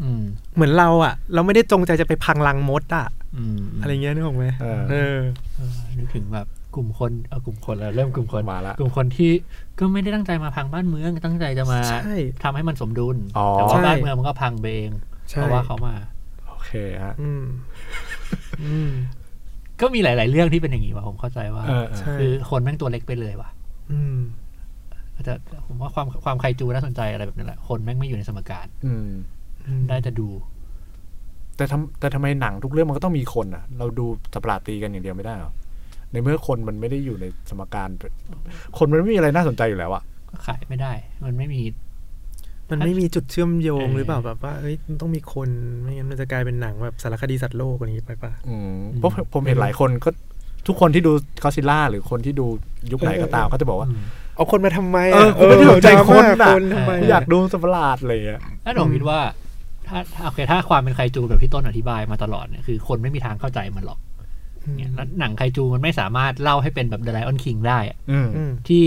อืมเหมือนเราอะ เราไม่ได้จงใจจะไปพังรังมดอะอืมอะไรเงี้ยนึกออกไหมเออเออเออนึกถึงแบบกลุ่มคนเอากลุ่มคนแล้วเริ่มกลุ่มคนมาละกลุ่มคนที่ก็ไม่ได้ตั้งใจมาพังบ้านเมืองตั้งใจจะมาใช่ทำให้มันสมดุลอ๋อแต่ว่าใช่บ้านเมืองมันก็พังไปเองใช่ เพราะว่าเขามา โอเคฮะอืมอืมก็มีหลาย ๆ เรื่องที่เป็นอย่างนี้ว่ะผมเข้าใจว่าเออเออใช่คือคนแม่งตัวเล็กไปเลยว่ะอืมแต่ผมว่าความความไคจูน่าสนใจอะไรแบบนี้แหละคนแม่งไม่อยู่ในสมการ อืมอืมได้จะดู แต่ทำแต่ทำไมหนังทุกเรื่องมันก็ต้องมีคนอะ เราดูสัตว์ประหลาดตีกันอย่างเดียวไม่ได้หรอในเมื่อคนมันไม่ได้อยู่ในสมการ คนมันไม่มีอะไรน่าสนใจอยู่แล้วอะก็ขายไม่ได้ มันไม่มี มันไม่มีจุดเชื่อมโยงเออหรือเปล่าแบบว่าเอ้ยมันต้องมีคนไม่งั้นมันจะกลายเป็นหนังแบบสารคดีสัตว์โลกอะไรอย่างงี้ไปปะอืมเพราะผมเห็นหลายคนก็ทุกคนที่ดูกอซิล่าหรือคนที่ดูยุคไหนก็ตามก็จะบอกว่าอืมเอาคนมาทำไมเออกูไม่ได้สนใจคนดราอะม่าคนทำไมเออยากดูสัตว์ประหลาดอะไรอย่างเงี้ยถ้าผมคิดว่าถ้าถ้าโอเคถ้าความเป็นไคจูแบบที่ต้นอธิบายมาตลอดเนี่ยคือคนไม่มีทางเข้าใจมันหรอกเนี่ยแล้วหนังไคจูมันไม่สามารถเล่าให้เป็นแบบ The Lion King ได้อะอืมอืมที่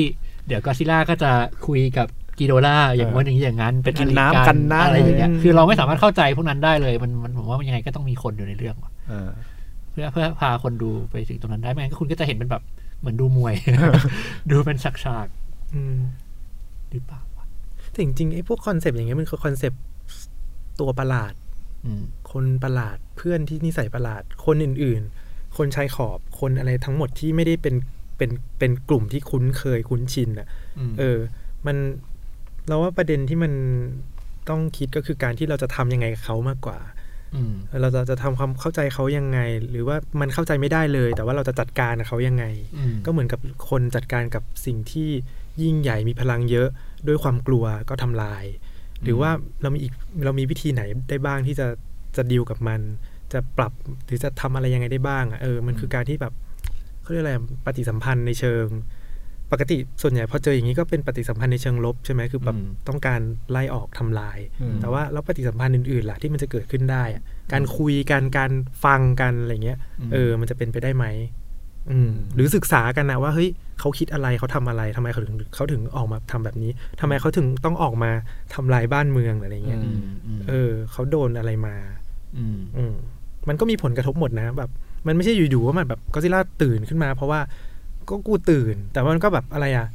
เดี๋ยวก็อดซิลล่าก็จะคุยกับ กิโดร่าอย่างเออว่าอย่างนี้อย่างนั้น เป็นกินอลิน้ำกันนะอะไรอย่างเงี้ยอืมคือเราไม่สามารถเข้าใจพวกนั้นได้เลย มันมันผมว่ามันยังไงก็ต้องมีคนอยู่ในเรื่องว่ะเออเพื่อเพื่อพาคนดูไปถึงตรงนั้นได้ไม่งั้นคุณก็จะเห็นเป็นแบบเหมือนดูมวย ดูเป็นฉากอืมๆหรือเปล่าวะแต่จริงๆไอ้พวกคอนเซปต์อย่างเงี้ยมันคือคอนเซปต์ตัวประหลาดอืมคนประหลาดเพื่อนที่นิสัยประหลาด คนอื่น ๆ คนชายขอบคนอะไรทั้งหมดที่ไม่ได้เป็นเป็นเป็นกลุ่มที่คุ้นเคยคุ้นชินอะมเออ มัน เราว่าประเด็นที่มันต้องคิดก็คือการที่เราจะทำยังไงกับเขามากกว่ามเราจะจะทำความเข้าใจเขายังไง หรือว่ามันเข้าใจไม่ได้เลย แต่ว่าเราจะจัดการกับเขายังไงอืมก็เหมือนกับคนจัดการกับสิ่งที่ยิ่งใหญ่มีพลังเยอะ ด้วยความกลัวก็ทำลาย หรือว่าเรามีอีกเรามีวิธีไหนได้บ้างที่จะจะดีลกับมัน จะปรับหรือจะทำอะไรยังไงได้บ้างอะเออมันคือการที่แบบเขาเรียกอะไรปฏิสัมพันธ์ในเชิง ปกติส่วนใหญ่พอเจออย่างนี้ก็เป็นปฏิสัมพันธ์ในเชิงลบใช่ไหมคือแบบอืมต้องการไล่ออกทำลายอืมแต่ว่าแล้วปฏิสัมพันธ์อื่นๆล่ะที่มันจะเกิดขึ้นได้อะการคุยกันการฟังกันอะไรเงี้ยเออมันจะเป็นไปได้ไหมอืมหรือศึกษากันนะว่าเฮ้ยเขาคิดอะไรเขาทำอะไรทำไมเขาถึงเขาถึงออกมาทำแบบนี้ทำไมเขาถึงต้องออกมาทำลายบ้านเมืองอะไรเงี้ยอือืมอืมเออเขาโดนอะไรมาอืมอืมมันก็มีผลกระทบหมดนะแบบ มันไม่ใช่อยู่ๆว่ามันแบบก็ซิล่าตื่นขึ้นมา เพราะว่า ก็กูตื่น แต่ว่ามันก็แบบอะไรอะ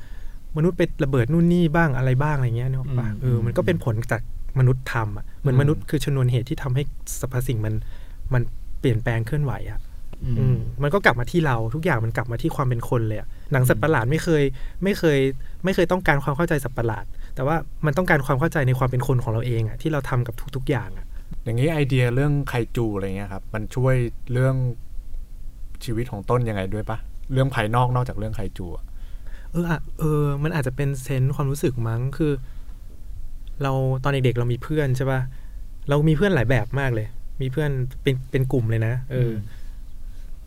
มนุษย์ไประเบิดนู่นนี่บ้างอะไรบ้างอะไรเงี้ยนึกออกปะอืมเออมันก็เป็นผลจากมนุษย์ทำอะเหมือนมนุษย์คือชนวนเหตุที่ทำให้สรรพสิ่งมันมันเปลี่ยนแปลงเคลื่อนไหวอะอืมมันก็กลับมาที่เราทุกอย่างมันกลับมาที่ความเป็นคนเลยอะหนังสัตว์ประหลาดไม่เคยไม่เคย ไม่เคยต้องการความเข้าใจสัตว์ประหลาด แต่ว่ามันต้องการความเข้าใจในความเป็นคนของเราเองอะที่เราทำกับทุก ๆ อย่างอะอย่างนี้ไอเดียเรื่องไคจูอะไรเงี้ยครับ มันช่วยเรื่องชีวิตของต้นยังไงด้วยปะ เรื่องภายนอกนอกจากเรื่องไคจูอะเอออะเออ มันอาจจะเป็นเซนส์ความรู้สึกมั้งคือ เราตอนเด็กๆเรามีเพื่อนใช่ป่ะเรามีเพื่อนหลายแบบมากเลย มีเพื่อนเป็นเป็นกลุ่มเลยนะเอออ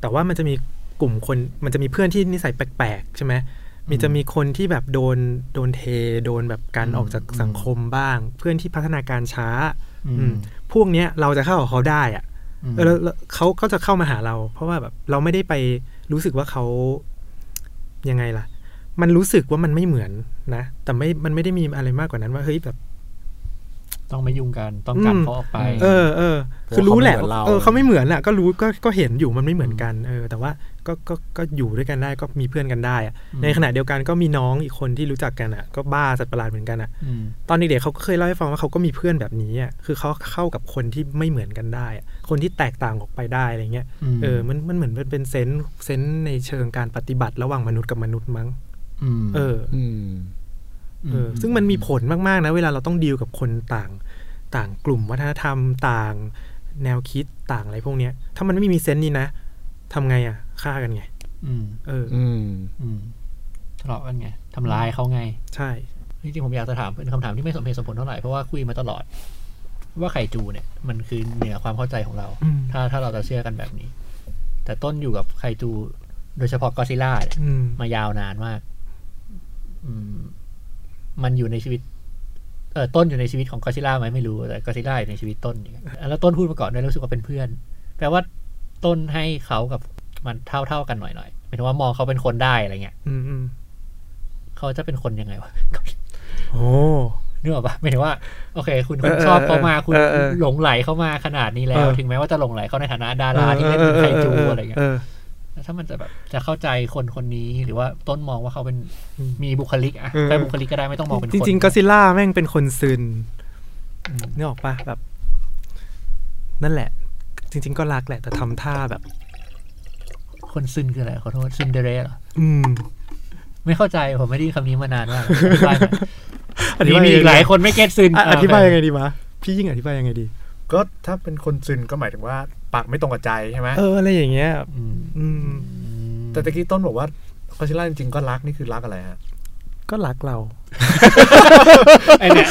แต่ว่ามันจะมีกลุ่มคน มันจะมีเพื่อนที่นิสัยแปลกๆใช่ไหมมีจะมีคนที่แบบโดนโดนเท โดนแบบการอืมออกจากสังคมบ้าง เพื่อนที่พัฒนาการช้า อือืมมพวกเนี้ยเราจะเข้ากับเขาได้อะอืมเออ แล้วเขาก็จะเข้ามาหาเรา เพราะว่าแบบเราไม่ได้ไปรู้สึกว่าเขายังไงล่ะ มันรู้สึกว่ามันไม่เหมือนนะ แต่ไม่ มันไม่ได้มีอะไรมากกว่านั้นว่าเฮ้ยแบบ ต้องไม่ยุ่งกันต้องกันอืมเขาออกไป เออเออคือรู้แหละว่าเออเขาไม่เหมือนอะก็รู้ก็ก็เห็นอยู่มันไม่เหมือนกันเออแต่ว่าก็ก็ก็อยู่ด้วยกันได้ก็มีเพื่อนกันได้อะอืมในขณะเดียวกันก็มีน้องอีกคนที่รู้จักกันอะ ก็บ้าสัตว์ประหลาดเหมือนกันอะอืมตอนเด็กๆเขาก็เคยเล่าให้ฟังว่าเขาก็มีเพื่อนแบบนี้อะคือเขาเข้ากับคนที่ไม่เหมือนกันได้อะคนที่แตกต่างออกไปได้อะไรเงี้ยมเออมันมันเหมือนมันเป็นเซนส์เซนส์ในเชิงการปฏิบัติระหว่างมนุษย์กับมนุษย์มั้งมเอออืม เออซึ่งมันมีผลมาก ๆ นะ เวลาเราต้องดีลกับคนต่างต่างกลุ่มวัฒนธรรมต่างแนวคิดต่างอะไรพวกเนี้ย ถ้ามันไม่มีเซนส์นี้นะทำไงอะฆ่ากันไง อืม เออ อืมอืมทะเลาะกันไงทำร้ายเขาไง ใช่จริงๆผมอยากจะถามเป็นคำถามที่ไม่สมเหตุสมผลเท่าไหร่เพราะว่าคุยมาตลอด ว่าไข่จูเนี่ย มันคือเหนือความเข้าใจของเราอืมถ้าถ้าเราจะเชื่อกันแบบนี้ แต่ต้นอยู่กับไข่จู โดยเฉพาะกอซิล่าเนี่ยอืมมายาวนานมากอื มมันอยู่ในชีวิตเออต้นอยู่ในชีวิตของกอซิล่าไหมไม่รู้แต่กอซิล่าอยู่ในชีวิตต้นอย่างเงี้ยแล้วต้นพูดมาก่อนด้วยรู้สึกว่าเป็นเพื่อน แปลว่าต้นให้เขากับมันเท่าเท่าๆกันหน่อยหน่อยหมายถึงว่ามองเขาเป็นคนได้อะไรเงี้ย อืมอืมเขาจะเป็นคนยังไงวะโอ้นึกออกปะหมายถึงว่า โอเค คุณเอคุณอชอบเขามาเออคุณเออเออหลงไหลเข้ามาขนาดนี้แล้วเออถึงแม้ว่าจะหลงไหลเขาในฐานะดาราที่เล่นเป็นไคจูอะไรเงี้ยเออแล้ว ถ้ามันจะแบบจะเข้าใจคนคนนี้หรือว่าต้นมองว่าเขาเป็นอืมมีบุคลิกอะเออแค่บุคลิกก็ได้ไม่ต้องมองเป็นคน จริงๆก็ซิล่าแม่งเป็นคนซึนอืมนึกออกปะแบบ นั่นแหละ จริง ๆ ก็รักแหละ แต่ทำท่าแบบ คนซึนคืออะไรขอโทษซึนเดเรสเหรออืม ไม่เข้าใจผมไม่ได้ยินคำนี้มานานมากอธิบายหน่อยอธิบายมีอีกหลายคนไม่เก็ตซึนอะอโเคธิบายยังไงดีวะพี่ยิ่งอธิบายยังไงดี ก็ถ้าเป็นคนซึนก็หมายถึงว่า ปากไม่ตรงกับใจใช่ไหมเอออะไรอย่างเงี้ยอืมอืมแต่ตะกี้ต้นบอกว่าคอชิล่าจริงๆก็รักนี่คือรักอะไรฮะก็รักเราไอเนี่ย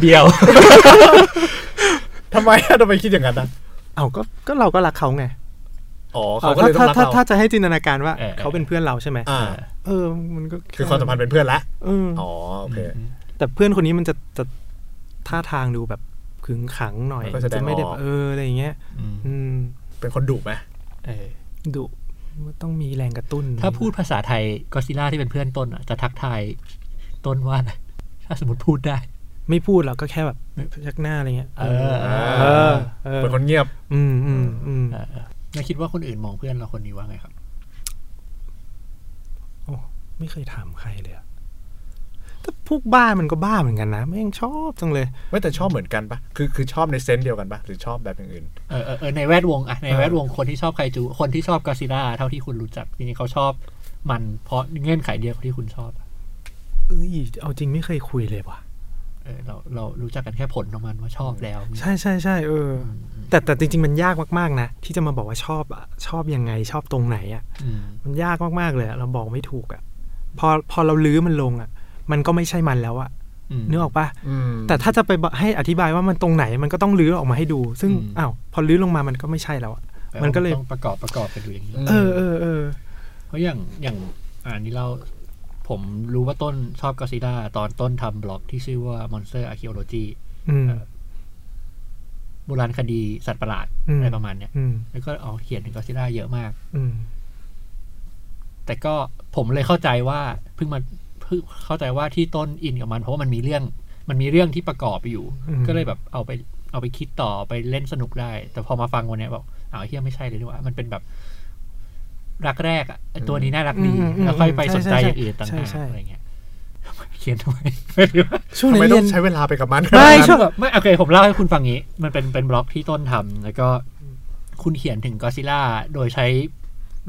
เดียวทำไมอะทำไมคิดอย่างนั้นนะเอาก็ก็เราก็รักเขาไงอ๋อเอาเขาก็เลยต้อถ้างรักถ้าเราถ้าจะให้จินตนาการว่าเออเขาเป็นเพื่อนเราใช่ไหมอ่าเออ มันก็คือความสัมพันธ์เป็นเพื่อนละเออออ๋อโอเคแต่เพื่อนคนนี้มันจะจะท่าทางดูแบบ ขึงขังหน่อยก็จะไม่ได้เอออะไรอย่างเงี้ยอืมเป็นคนดุไหมเออดุมันต้องมีแรงกระตุ้น ถ้าพูดภาษาไทยก็ซิล่าที่เป็นเพื่อนต้นอะจะทักทายต้นว่าถ้าสมมติพูดได้ ไม่พูดเราก็แค่แบบยักหน้าอะไรเงี้ยเออเออเป็นคนเงียบ อืมอืมอืมเออเออแล้วคิดว่าคนอื่นมองเพื่อนเราคนนี้ว่าไงครับโอ้ไม่เคยถามใครเลยอะ แต่พวกบ้ามันก็บ้าเหมือนกันนะแม่งชอบจังเลยไม่แต่ชอบเหมือนกันปะคือคือชอบในเซนส์เดียวกันปะหรือชอบแบบอย่างอื่นเออเออเออในแวดวงอะในแวดวงคนที่ชอบไคจูคนที่ชอบกอซิล่าเท่าที่คุณรู้จักจริงๆเขาชอบมันเพราะเงื่อนไขเดียวกับที่คุณชอบอะเอ้ยเอาจริงไม่เคยคุยเลยว่ะเออเราเรารู้จักกันแค่ผลของมันว่าชอบแล้วใช่ใช่ใช่เอออแต่แต่จริง ๆ มันยากมากๆนะที่จะมาบอกว่าชอบอะชอบยังไงชอบตรงไหนอะอืมมันยากมากๆเลยอะเราบอกไม่ถูกอะพอพอเราลื้อมันลงอะ มันก็ไม่ใช่มันแล้วอะมนึกออกปะอืมแต่ถ้าจะไปบอกให้อธิบายว่ามันตรงไหนมันก็ต้องลื้อออกมาให้ดู ซึ่งอืมอ้าวพอลื้อลงมามันก็ไม่ใช่แล้วอะแปว่ามันก็เลยต้องประกอบประกอบกันดูอย่างนี้เออเออเออเพราะอย่างอย่างอ่านี่เราผมรู้ว่าต้นชอบก d ซิ l ่าตอนต้นทำบล็อกที่ชื่อว่า Monster Archaeology อืมโบราณคดีสัตว์ประหลาดอืมอะไรประมาณเนี้ยอืมแล้วก็เอาเขียนถึงก d ซิ l ่าเยอะมากอืมแต่ก็ผมเลยเข้าใจว่าเพิ่งมา เพิ่งเข้าใจว่าที่ต้นอินกับมันเพราะว่ามันมีเรื่อง มันมีเรื่องที่ประกอบอยู่อืมก็เลยแบบเอาไปเอาไปคิดต่อไปเล่นสนุกได้ แต่พอมาฟังวันเนี้ยบอกอ้าวเฮียไม่ใช่เลยดีกว่ามันเป็นแบบรักแรกอะไอ้ตัวนี้น่ารักดีอืมอืมแล้วค่อยไปสนใจใช่ใช่อย่างอื่นต่างใช่หากใช่อะไรเงี้ยเขียนทำไมไม่รู้ว่าช่วงทำนั้ไมนต้เรีอยนงใช้เวลาไปกับมันไม่ไม่ช่วงแบบไม่โอเคผมเล่าให้คุณฟังงี้ มันเป็นเป็นบล็อกที่ต้นทำแล้วก็คุณเขียนถึงก d ซิล่าโดยใช้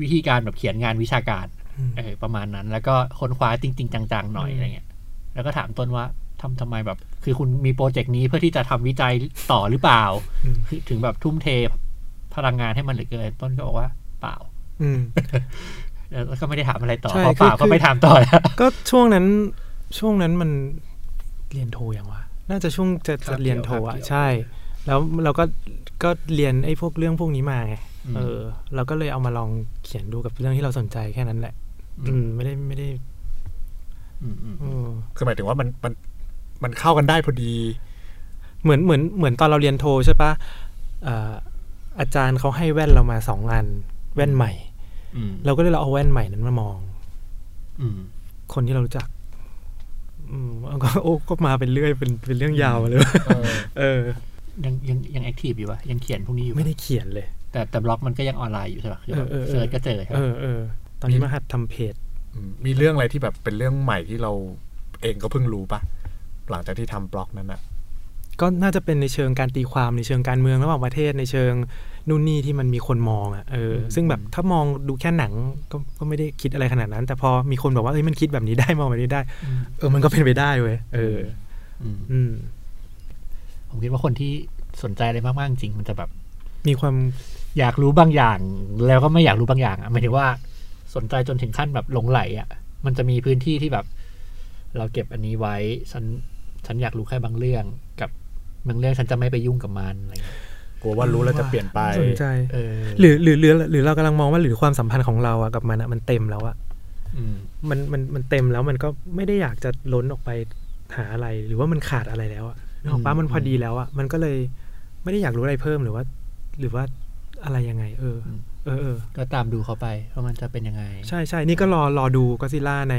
วิธีการแบบเขียนงานวิชาการอืม เออประมาณนั้น แล้วก็ค้นคว้าจริง ๆ จังๆหน่อยอืมอะไรเงี้ย แล้วก็ถามต้นว่าทำทำไมแบบ คือคุณมีโปรเจกต์นี้เพื่อที่จะทำวิจัยต่อหรือเปล่าอืมคือถึงแบบทุ่มเทพลังงานให้มันเหลือเกิน ต้นก็บอกว่าเปล่า อืมแล้วก็ไม่ได้ถามอะไรต่อใช่พอเปล่าคือก็ไม่ถามต่อแล้วก็ช่วงนั้นช่วงนั้นมันเรียนโทยังวะน่าจะช่วงจะครัจะบเรียนโทเกี่ยวอะเกี่ยวใช่ แล้วเราก็ก็เรียนไอ้พวกเรื่องพวกนี้มาไงอืม เออ เราก็เลยเอามาลองเขียนดูกับเรื่องที่เราสนใจแค่นั้นแหละ อืม ไม่ได้ไม่ได้อืมอืมเออคือหมายถึงว่ามันมันมันเข้ากันได้พอดี เหมือนเหมือนเหมือนตอนเราเรียนโทใช่ปะอ่าอาจารย์เขาให้แว่นเรามาสองอัน แว่นใหม่อืมเราก็เลยเราเอาแว่นใหม่นั้นมามองอืมคนที่เรารู้จักอืมแล้วก็โอ้ก็มาเป็นเรื่อยเป็นเป็นเรื่องยาวเลย เออเออยังยังยัง active อยู่วะยังเขียนพวกนี้อยู่ปะไม่ได้เขียนเลย แต่แต่บล็อกมันก็ยังออนไลน์อยู่ใช่ปะคือแบบเออเออเออ search ก็เจอใช่เอปะอเออตอนนี้มาหัดทำเพจอืมมีเรื่องอะไรที่แบบเป็นเรื่องใหม่ที่เราเองก็เพิ่งรู้ปะหลังจากที่ทำบล็อกนั้นอะก็น่าจะเป็นในเชิงการตีความในเชิงการเมืองระหว่างประเทศในเชิงนู่นนี่ที่มันมีคนมองอะเอออซึ่งแบบถ้ามองดูแค่หนังก็ก็ไม่ได้คิดอะไรขนาดนั้น แต่พอมีคนบอกว่าเอ้ยมันคิดแบบนี้ได้มองแบบนี้ได้อืมเออมันก็เป็นไปได้เว้ยเอออืมอืมผมคิดว่าคนที่สนใจอะไรมากๆจริงมันจะแบบ มีความ อยากรู้บางอย่าง แล้วก็ไม่อยากรู้บางอย่างอะหมายถึงว่าสนใจจนถึงขั้นแบบหลงไหลอะมันจะมีพื้นที่ที่แบบ เราเก็บอันนี้ไว้ฉันฉันอยากรู้แค่บางเรื่องกับบางเรื่องฉันจะไม่ไปยุ่งกับมันอะไรเงี้ยกลัวว่ารู้แล้วจะเปลี่ยนไปสนใจเออหรือหรือหรือหรือเรากำลังมองว่าหรือความสัมพันธ์ของเราอะกับมันอะมันเต็มแล้วอะอืมมันมันมันเต็มแล้วมันก็ไม่ได้อยากจะล้นออกไปหาอะไร หรือว่ามันขาดอะไรแล้วอะนึกออกปะอืมมันพอดีแล้วอะมันก็เลยไม่ได้อยากรู้อะไรเพิ่มหรือว่า หรือว่า อะไรยังไงเอออ เออเออก็ตามดูเขาไปว่ามันจะเป็นยังไง ใช่ใช่นี่ก็รอรอดูก็ซิล่าใน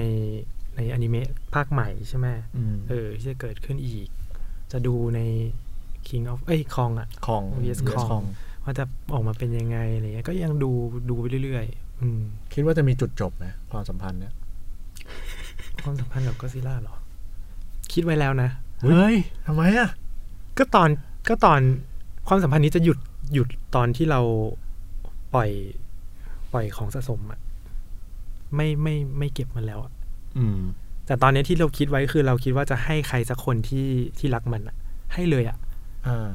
ในอนิเมะภาคใหม่ใช่ไหมอืมเออที่จะเกิดขึ้นอีก จะดูใน King of เอ้ยคองอะของ Yes Yes Kong Kong ว่าจะออกมาเป็นยังไงอะไรเงี้ยก็ยังดูดูไปเรื่อยๆอืมคิดว่าจะมีจุดจบไหมความสัมพันธ์เนี่ยความสัมพันธ์กับก็ซิล่าเหรอ คิดไว้แล้วนะ เฮ้ยทำไมอะก็ตอนก็ตอนความสัมพันธ์นี้จะหยุด หยุดตอนที่เราปล่อยปล่อยของสะสมอะไม่ไม่ไม่เก็บมันแล้วอะอืม แต่ตอนนี้ที่เราคิดไว้คือเราคิดว่าจะให้ใครสักคนที่ที่รักมันอะให้เลยอะอ่า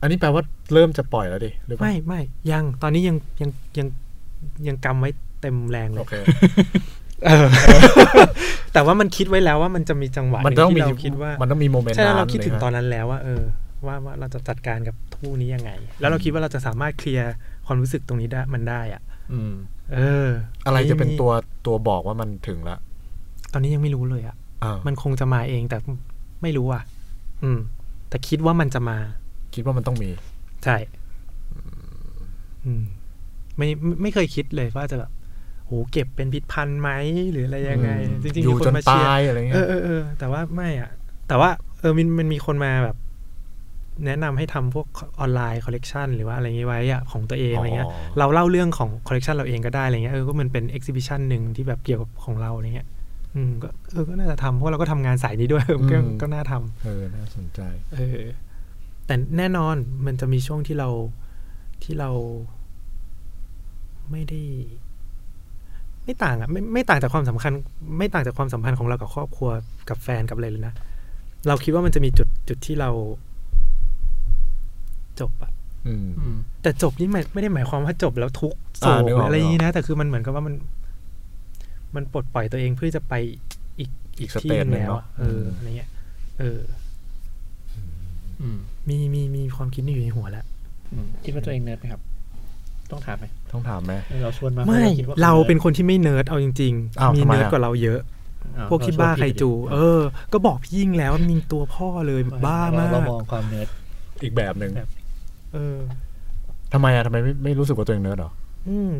อันนี้แปลว่าเริ่มจะปล่อยแล้วดิหรือเปล่าไม่ไม่ยังตอนนี้ยังยังยังยังกำไว้เต็มแรงเลโอยเค เออ แต่ว่ามันคิดไว้แล้วว่ามันจะมีจังหวะมันต้องหมีนึ่ที่เราคิดว่ามันต้องมีโมเมนต์ใช่แล้วนั้นเราคิดถึงลยะตอนนั้นแล้วว่าเออ ว่าว่าเราจะจัดการกับทู่นี้ยังไง แล้วเราคิดว่าเราจะสามารถเคลียร์ความรู้สึกตรงนี้ได้มันได้อะอืม เออ อะไรจะเป็นมีตัวตัวบอกว่ามันถึงละ ตอนนี้ยังไม่รู้เลยอะอ่ามันคงจะมาเองแต่ไม่รู้อะ อืม แต่คิดว่ามันจะมา คิดว่ามันต้องมี ใช่ อืม ไม่ไม่ไม่เคยคิดเลยว่าจะแบบโหเก็บเป็นพิษพันธุ์ไหมหรืออะไรยังไงอืมจริงๆอยู่มีคจนนมาเชียตายร์อะไรเงี้เอยอเออเออแต่ว่าไม่อะ แต่ว่า เออมันมันมีคนมาแบบ แนะนำให้ทำพวกออนไลน์คอลเลกชันหรือว่าอะไรเงี้ยไว้อะของตัวเองอะไรเงี้ยเราเล่าเรื่องของคอลเลกชันเราเองก็ได้อะไรเงี้ยเออก็มันเป็น exhibition หนึ่งที่แบบเกี่ยวกับของเราอะไรเงี้ยอืมก็เออก็น่าจะทำเพราะเราก็ทำงานสายนี้ด้วยเออก็ก็น่าทำเออน่าสนใจ เออ แต่แน่นอนมันจะมีช่วงที่เราที่เรา ไม่ได้ ไม่ต่างอะไม่ไม่ต่างจากความสำคัญ ไม่ต่างจากความสัมพันธ์ของเรากับครอบครัวกับแฟนกับอะไรเลยนะเราคิดว่ามันจะมีจุดจุดที่เรา จบอะอืมอืมแต่จบนี่ไม่ไม่ได้หมายความว่าจบแล้วทุกข์โศกอ่านึกออกหรืออะไรอย่างนี้นะ แต่คือมันเหมือนกับว่ามัน มันปลดปล่อยตัวเองเพื่อจะไปอีกอีกที่สเตจหนึ่งแล้วเนอะอะเอออะไรเงี้ย เอออืมมีมีมีความคิดนี้อยู่ในหัวแล้วอืมคิดว่าตัวเองเนิร์ดไหมครับ ต้องถามไหมต้องถามไหมเราชวนมาไม่พะคิดว่เราเนิร์ดเป็นคนที่ไม่เนิร์ดเอาจริงอ้าวๆมีทำไมเนิร์ดอะกว่าเราเยอะอ้พวกที่บ้าเรชไคผิดจูดิเออ ก็บอกพี่ยิ่งแล้วมีตัวพ่อเลยบ้ามากเรามองความเนิร์ดอีกแบบหนึ่งแบบ เออทำไมอะทำไมไม่ไม่รู้สึกว่าตัวเองเนิร์ดหรออืม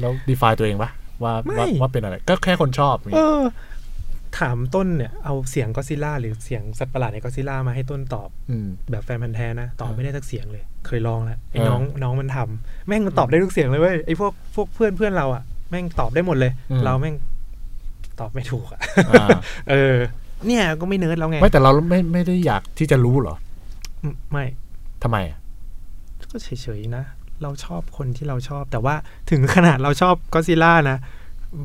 แล้ว define ตัวเองปะว่าไม่ว่าว่าเป็นอะไร ก็แค่คนชอบอย่างเงี้ยเออถามต้นเนี่ยเอาเสียงก็อดซิลล่าหรือเสียงสัตว์ประหลาดในก็อดซิลล่ามาให้ต้นตอบอืมแบบแฟนพันธุ์แท้นะตอบไม่ได้สักเสียงเลย เคยลองแล้วไอ้เออน้องน้องมันทำแม่งมันตอบได้ทุกเสียงเลยเว้ยไอ้พวกพวกเพื่อนเพื่อนเราอะแม่งตอบได้หมดเลย เราแม่งตอบไม่ถูกอะอ่าเออ เนี่ยก็ไม่เนิร์ดแล้วไงไม่แต่เราไม่ไม่ได้อยากที่จะรู้เหรออืมไม่ ทำไมอะก็เฉยๆนะ เราชอบคนที่เราชอบ แต่ว่าถึงขนาดเราชอบก็อดซิลล่านะ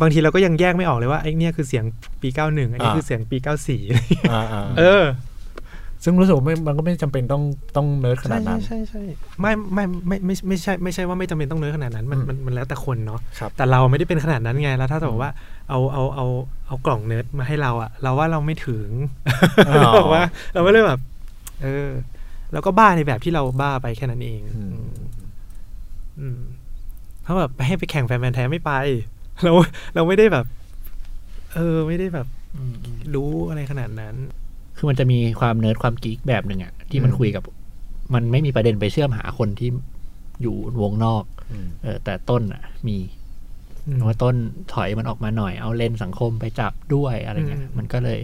บางทีเราก็ยังแยกไม่ออกเลยว่าไอ้เนี่ยคือเสียงปี91อันนี้คือเสียงปี94อะไรอย่างเงี้ยอ่าอ่าเออซึ่งรู้สึกว่าไม่มันก็ไม่จำเป็นต้องต้องเนิร์ดขนาดนั้นใช่ใช่ใช่ไม่ไม่ไม่ไม่ไม่ใช่ไม่ใช่ว่าไม่จำเป็นต้องเนื้อขนาดนั้นมันมันมันแล้วแต่คนเนาะครับแต่เราไม่ได้เป็นขนาดนั้นไงแล้วถ้าสมมติว่าเอาเอาเอาเอากล่องเนิร์ดมาให้เราอะเราว่าเราไม่ถึงอ๋อบอกว่าเราก็เลยแบบเออ แล้วก็บ้าในแบบที่เราบ้าไปแค่นั้นเองอืมอืมเขาแบบให้ไปแข่งแฟนแมนแท้ไม่ไป เราเราไม่ได้แบบ เออ ไม่ได้แบบอืมอืมรู้อะไรขนาดนั้น คือมันจะมีความเนิร์ดความกิ๊กแบบหนึ่งอะที่มันอืมคุยกับ มันไม่มีประเด็นไปเชื่อมหาคนที่อยู่วงนอกอืมเออ แต่ต้นอะมีอืมว่าต้นถอยมันออกมาหน่อยเอาเลนส์สังคมไปจับด้วยอะไรเงี้ยอืมมันก็เลย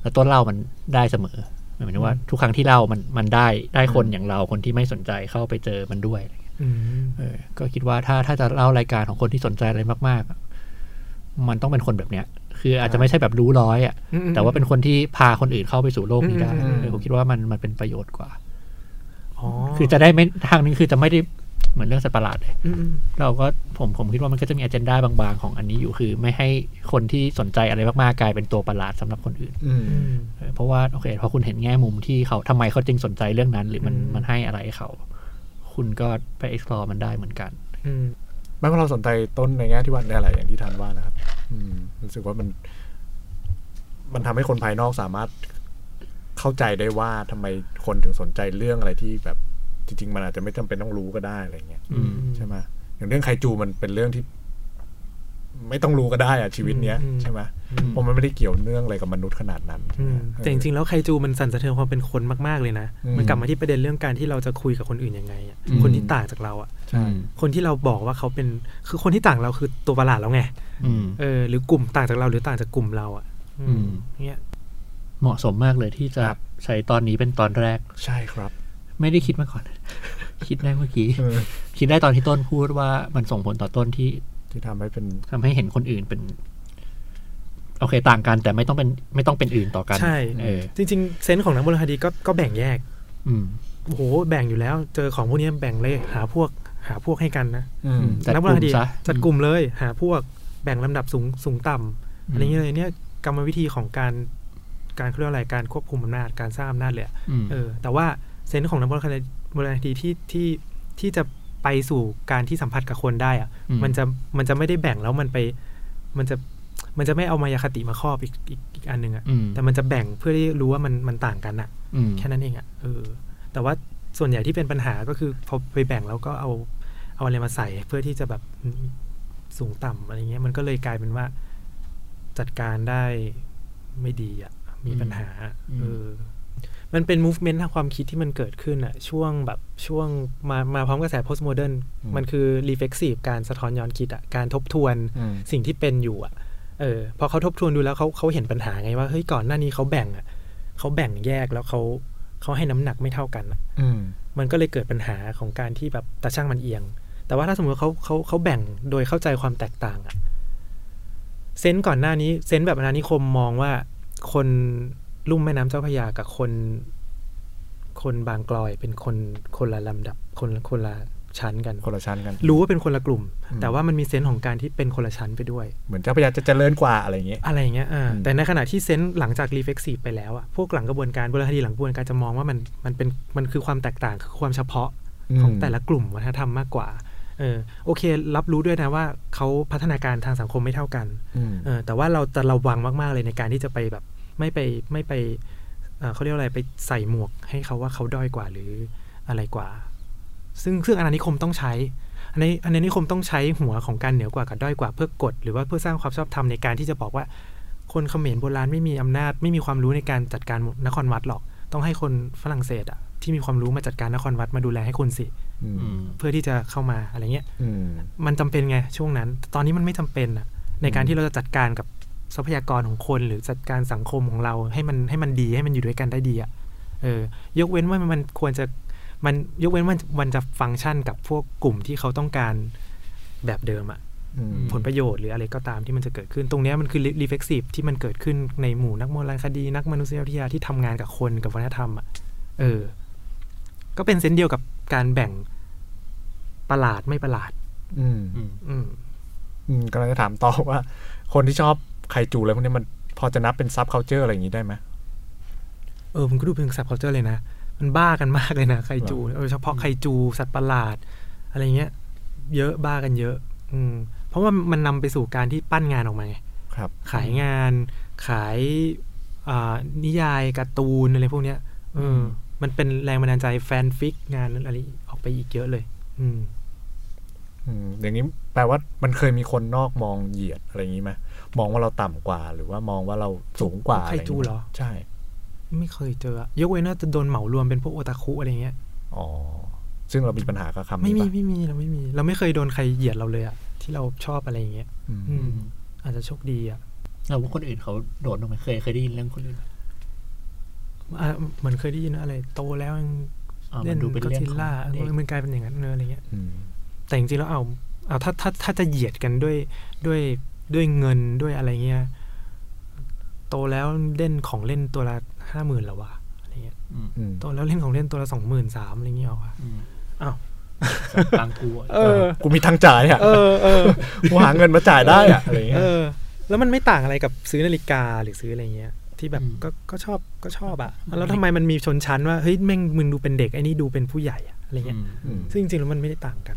แล้วต้นเล่ามันได้เสมอ หมายถึงว่าทุกครั้งที่เล่ามันมันได้ได้คนอย่างเราคนที่ไม่สนใจเข้าไปเจอมันด้วยอะไรเงี้ยอืมเออ ก็คิดว่าถ้าถ้าจะเล่ารายการของคนที่สนใจอะไรมากๆอะมันต้องเป็นคนแบบเนี้ย คืออาจจะไม่ใช่แบบรู้ร้อยอะอืมแต่ว่าเป็นคนที่พาคนอื่นเข้าไปสู่โลกนี้ได้อืมเออผมคิดว่ามันมันเป็นประโยชน์กว่าอ๋อคือจะได้ไม่ทางนึงคือจะไม่ได้ เหมือนเรื่องสัตว์ประหลาดเลยอืมอืมเราก็ผมผมคิดว่ามันก็จะมีอ g e n d a บางๆ ของอันนี้อยู่คือ ไม่ให้คนที่สนใจอะไรมากๆกลายเป็นตัวประหลาดสำหรับคนอื่นอืมอืมเออเพราะว่าโอเคพอคุณเห็นแง่มุมที่เขาทำไมเขาจึงสนใจเรื่องนั้น หรือมันอืมมันให้อะไรเขา คุณก็ไป explore มันได้เหมือนกันอืมไม่ว่าเราสนใจต้นในแง่ที่ว่าในอะไรอย่างที่ทันว่านะครับอืมรู้สึกว่ามัน มันทำให้คนภายนอกสามารถเข้าใจได้ว่าทำไมคนถึงสนใจเรื่องอะไรที่แบบ จริงๆ มันอาจจะไม่จำเป็นต้องรู้ก็ได้อะไรเงี้ยอืมใช่ไหมอย่างเรื่องไคจูมันเป็นเรื่องที่ ไม่ต้องรู้ก็ได้อะชีวิตเนี้ยอืมใช่ไหมอืมเพราะมันไม่ได้เกี่ยวเนื่องอะไรกับมนุษย์ขนาดนั้นอืมแต่จริงๆแล้วไคจูมันสั่นสะเทือนความเป็นคนมากๆเลยนะอืมมันกลับมาที่ประเด็นเรื่องการที่เราจะคุยกับคนอื่นยังไงอะอืมคนที่ต่างจากเราอะใช่คนที่เราบอกว่าเขาเป็นคือคนที่ต่างเราคือตัวประหลาดแล้วไงอืมเออ หรือกลุ่มต่างจากเราหรือต่างจากกลุ่มเราอะอือืมมเนี่ยเหมาะสมมากเลยที่จะครับใช้ตอนนี้เป็นตอนแรกใช่ครับ ไม่ได้คิดมาก่อน คิดได้เมื่อกี้เออคิดได้ตอนที่ต้นพูดว่ามันส่งผลต่อต้นที่ ที่ทำให้เป็นทำให้เห็นคนอื่นเป็น โอเคต่างกัน แต่ไม่ต้องเป็น ไม่ต้องเป็นอื่นต่อกัน ใช่เออจริง ๆ เซนส์ของนักโบราณคดีก็ก็แบ่งแยก อืมโอ้โหแบ่งอยู่แล้ว เจอของพวกนี้แบ่งเลยหาพวก หาพวกให้กันนะอืมจัดนักโบกราณลุ่คมดีซะจัดกลุ่มเลย หาพวกแบ่งลำดับสูงสูงต่ำอะไรอย่างเงี้ยเลยเนี่ยกรรมวิธีของการการเขาเรียกว่าอะไรการควบคุมอำนาจการสร้างอำนาจเลยอะอืมเออ แต่ว่า เซนส์ของนักโบราณคดีโบราณคดีที่ที่ที่จะไปสู่การที่สัมผัสกับคนได้อะอืมมันจะมันจะไม่ได้แบ่งแล้วมันไป มันจะมันจะไม่เอามายาคติมาครอบอีกอีกอีกอันหนึ่งอะอืมแต่มันจะแบ่งเพื่อที่รู้ว่ามันมันต่างกันอะอืมแค่นั้นเองอะเออ แต่ว่าส่วนใหญ่ที่เป็นปัญหาก็คือพอไปแบ่งแล้วก็เอาเอาอะไรมาใส่เพื่อที่จะแบบสูงต่ำอะไรเงี้ยมันก็เลยกลายเป็นว่า จัดการได้ไม่ดีอะมีปัญหาอืมเออ มันเป็น movement ทางความคิดที่มันเกิดขึ้นอะช่วงแบบช่วงมามาพร้อมกระแส postmodern อืมมันคือ reflexive การสะท้อนย้อนคิดอะการทบทวนอืมสิ่งที่เป็นอยู่อะเออพอเขาทบทวนดูแล้วเขาเขาเห็นปัญหาไงว่าเฮ้ยก่อนหน้านี้เขาแบ่งอะเขาแบ่งแยกแล้วเขาเขาให้น้ำหนักไม่เท่ากันอะอืมมันก็เลยเกิดปัญหาของการที่แบบตาช่างมันเอียง แต่ว่าถ้าสมมติว่าเขาเขาเขาแบ่งโดยเข้าใจความแตกต่างอะเซนส์ก่อนหน้านี้เซนส์แบบอาณานิคมมองว่าคน ลุ่มแม่น้ำเจ้าพระยากับคน คนบางกลอยเป็นคนคนละลำดับคนละคนละชั้นกันคนละชั้นกัน รู้ว่าเป็นคนละกลุ่มอืมแต่ว่ามันมีเซนส์ของการที่เป็นคนละชั้นไปด้วย เหมือนเจ้าพระยาจะเจริญกว่าอะไรอย่างเงี้ยอะไรอย่างเงี้ยอ่าอืมแต่ในขณะที่เซนส์หลังจากรีเฟกซีฟไปแล้วอะพวกหลังกระบวนการโบราณคดีหลังกระบวนการจะมองว่ามันมันเป็นมันคือความแตกต่างคือความเฉพาะของแต่ละกลุ่มวัฒนธรรมมากกว่าเออโอเค รับรู้ด้วยนะว่าเขาพัฒนาการทางสังคมไม่เท่ากันอืมเออแต่ว่าเราจะระวังมาก ๆ เลยในการที่จะไปแบบ ไม่ไปไม่ไปเอ่อเขาเรียกว่าอะไรไปใส่หมวกให้เขาว่าเขาด้อยกว่าหรืออะไรกว่า ซึ่งซึ่งอาณานิคมต้องใช้อันนี้อาณานิคมต้องใช้หัวของการเหนือกว่ากับด้อยกว่าเพื่อกด หรือว่าเพื่อสร้างความชอบธรรมในการที่จะบอกว่า คนเขมรโบราณไม่มีอำนาจ ไม่มีความรู้ในการจัดการนครวัดหรอก ต้องให้คนฝรั่งเศสอะที่มีความรู้มาจัดการนครวัดมาดูแลให้คนสิอืมอืมเพื่อที่จะเข้ามาอะไรเงี้ยอืมมันจำเป็นไงช่วงนั้น ตอนนี้มันไม่จำเป็นอะในการที่เราจะจัดการกับ ทรัพยากรของคนหรือจัดการสังคมของเราให้มันให้มันดีให้มันอยู่ด้วยกันได้ดีอะเออยกเว้นว่ามันควรจะมันยกเว้นว่ามันจะฟังก์ชันกับพวกกลุ่มที่เขาต้องการแบบเดิมอะอืมผลประโยชน์หรืออะไรก็ตามที่มันจะเกิดขึ้น ตรงเนี้ยมันคือ reflexive ที่มันเกิดขึ้นในหมู่นักโบราณคดี นักมนุษยวิทยาที่ทำงานกับคนกับวัฒนธรรมอะเออ ก็เป็น sense เดียวกับการแบ่งประหลาดไม่ประหลาด อืม อืมอืมอืมกำลังจะถามต่อว่า คนที่ชอบไคจูอะไรพวกนี้มันพอจะนับเป็น subculture อะไรอย่างนี้ได้ไหมเออผมก็ดูเป็นสัตว์ culture เลยนะ มันบ้ากันมากเลยนะไคจูโดยเฉพาะไคจูสัตว์ประหลาด อะไรเงี้ย เยอะบ้ากันเยอะ อืม เพราะว่ามันนำไปสู่การที่ปั้นงานออกมาไงครับ ขายงาน ขายอ่านิยายการ์ตูนอะไรพวกเนี้ยเอออมันเป็นแรงบันดาลใจแฟนฟิกงานอะไรออกไปอีกเยอะเลยอืมอืมอย่างนี้แปลว่ามันเคยมีคนนอกมองเหยียดอะไรอย่างนี้ไหม มองว่าเราต่ำกว่า หรือว่ามองว่าเราสูงกว่าไคจูเหรอ ใช่ ไม่เคยเจออะยกเว้นว่าจะโดนเหมารวมเป็นพวกโอตาคุอะไรเงี้ยอ๋อซึ่งเรามีปัญหากับคำไม่นี้มีปะไม่มีเราไม่มี เราไม่เคยโดนใครเหยียดเราเลยอะที่เราชอบอะไรอย่างเงี้ยอืมอืมอาจจะโชคดีอะเราว่าคนอื่นเขาโดดลงไปเคยเคยได้ยินเรื่องคนอื่นไหมอะเหมือนเคยได้ยินว่าอะไร โตแล้วยังอ่ามัเล่นดูเป็นก็เรื่องทิลของล่าเด็กมันกลายเป็นอย่างนั้นเนอะอะไรเงี้ยอืมแต่จริงๆแล้วเอาเอาถ้าถ้าถ้าจะเหยียดกันด้วยด้วย ด้วยเงินด้วยอะไรเงี้ย โตแล้วเล่นของเล่นตัวละห้าหมื่นแล้ววะอะไรเงี้ยอืมอืมโตแล้วเล่นของเล่นตัวละสองหมื่นสามอะไรเงี้ยเอาวะอืมอ้าวแบบกลางกูอะเออ กูมีทางจ่ายอะเออเออกูหาเงินมาจ่ายได้อะอะไรอย่างเงี้เอยอแล้วมันไม่ต่างอะไรกับซื้อนาฬิกาหรือซื้ออะไรเงี้ย ที่แบบอืมก็ก็ชอบก็ชอบอะแล้วทำไมมันมีชนชั้นว่าเฮ้ยแม่งมึงดูเป็นเด็กไอ้นี่ดูเป็นผู้ใหญ่อะอะไรเงี้ยอืมอืมซึ่งจริงๆแล้วมันไม่ได้ต่างกัน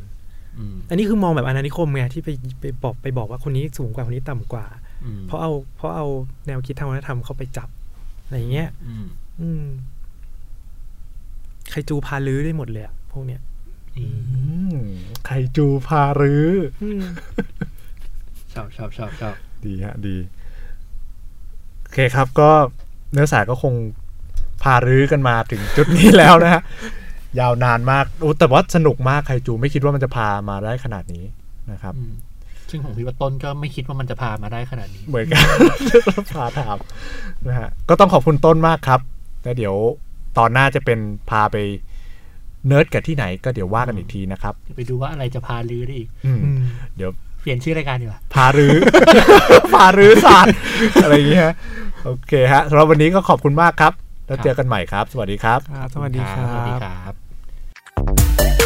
อืมอันนี้คือมองแบบอาณานิคมไงที่ไปไปบอกไปบอกว่าคนนี้สูงกว่าคนนี้ต่ำกว่าอืมเพราะเอาเพราะเอาแนวคิดทางวัฒนธรรมเข้าไปจับอะไรเงี้ยอืมอืมใครจูพาลื้อได้หมดเลยอะพวกเนี้ยอืมอืมไคจูพารื้ออืมชอบชอบชอบชอบดีฮะดี โอเคครับก็เนื้อสารก็คงพารื้อกันมาถึงจุดนี้แล้วนะฮะ ยาวนานมากอู้แต่ว่าสนุกมากไคจูไม่คิดว่ามันจะพามาได้ขนาดนี้นะครับอืมซึ่งผมคิดว่าต้นก็ไม่คิดว่ามันจะพามาได้ขนาดนี้ เหมือนกันพาถามนะฮะก็ต้องขอบคุณต้นมากครับแล้วเดี๋ยวตอนหน้าจะเป็นพาไปเนิร์ดกับที่ไหนก็เดี๋ยวว่ากันอีกทีนะครับไปดูว่าอะไรจะพาลือได้อีกอืมอืมเดี๋ยวเปลี่ยนชื่อรายการดีกว่าพารื้อพารื้อศาสตร์อะไรอย่างเงี้ยโอเคฮะสำหรับวันนี้ก็ขอบคุณมากครับ แล้วเจอกันใหม่ครับ สวัสดีครับครับสวัสดีคสวัสดีรับครับ Thank you.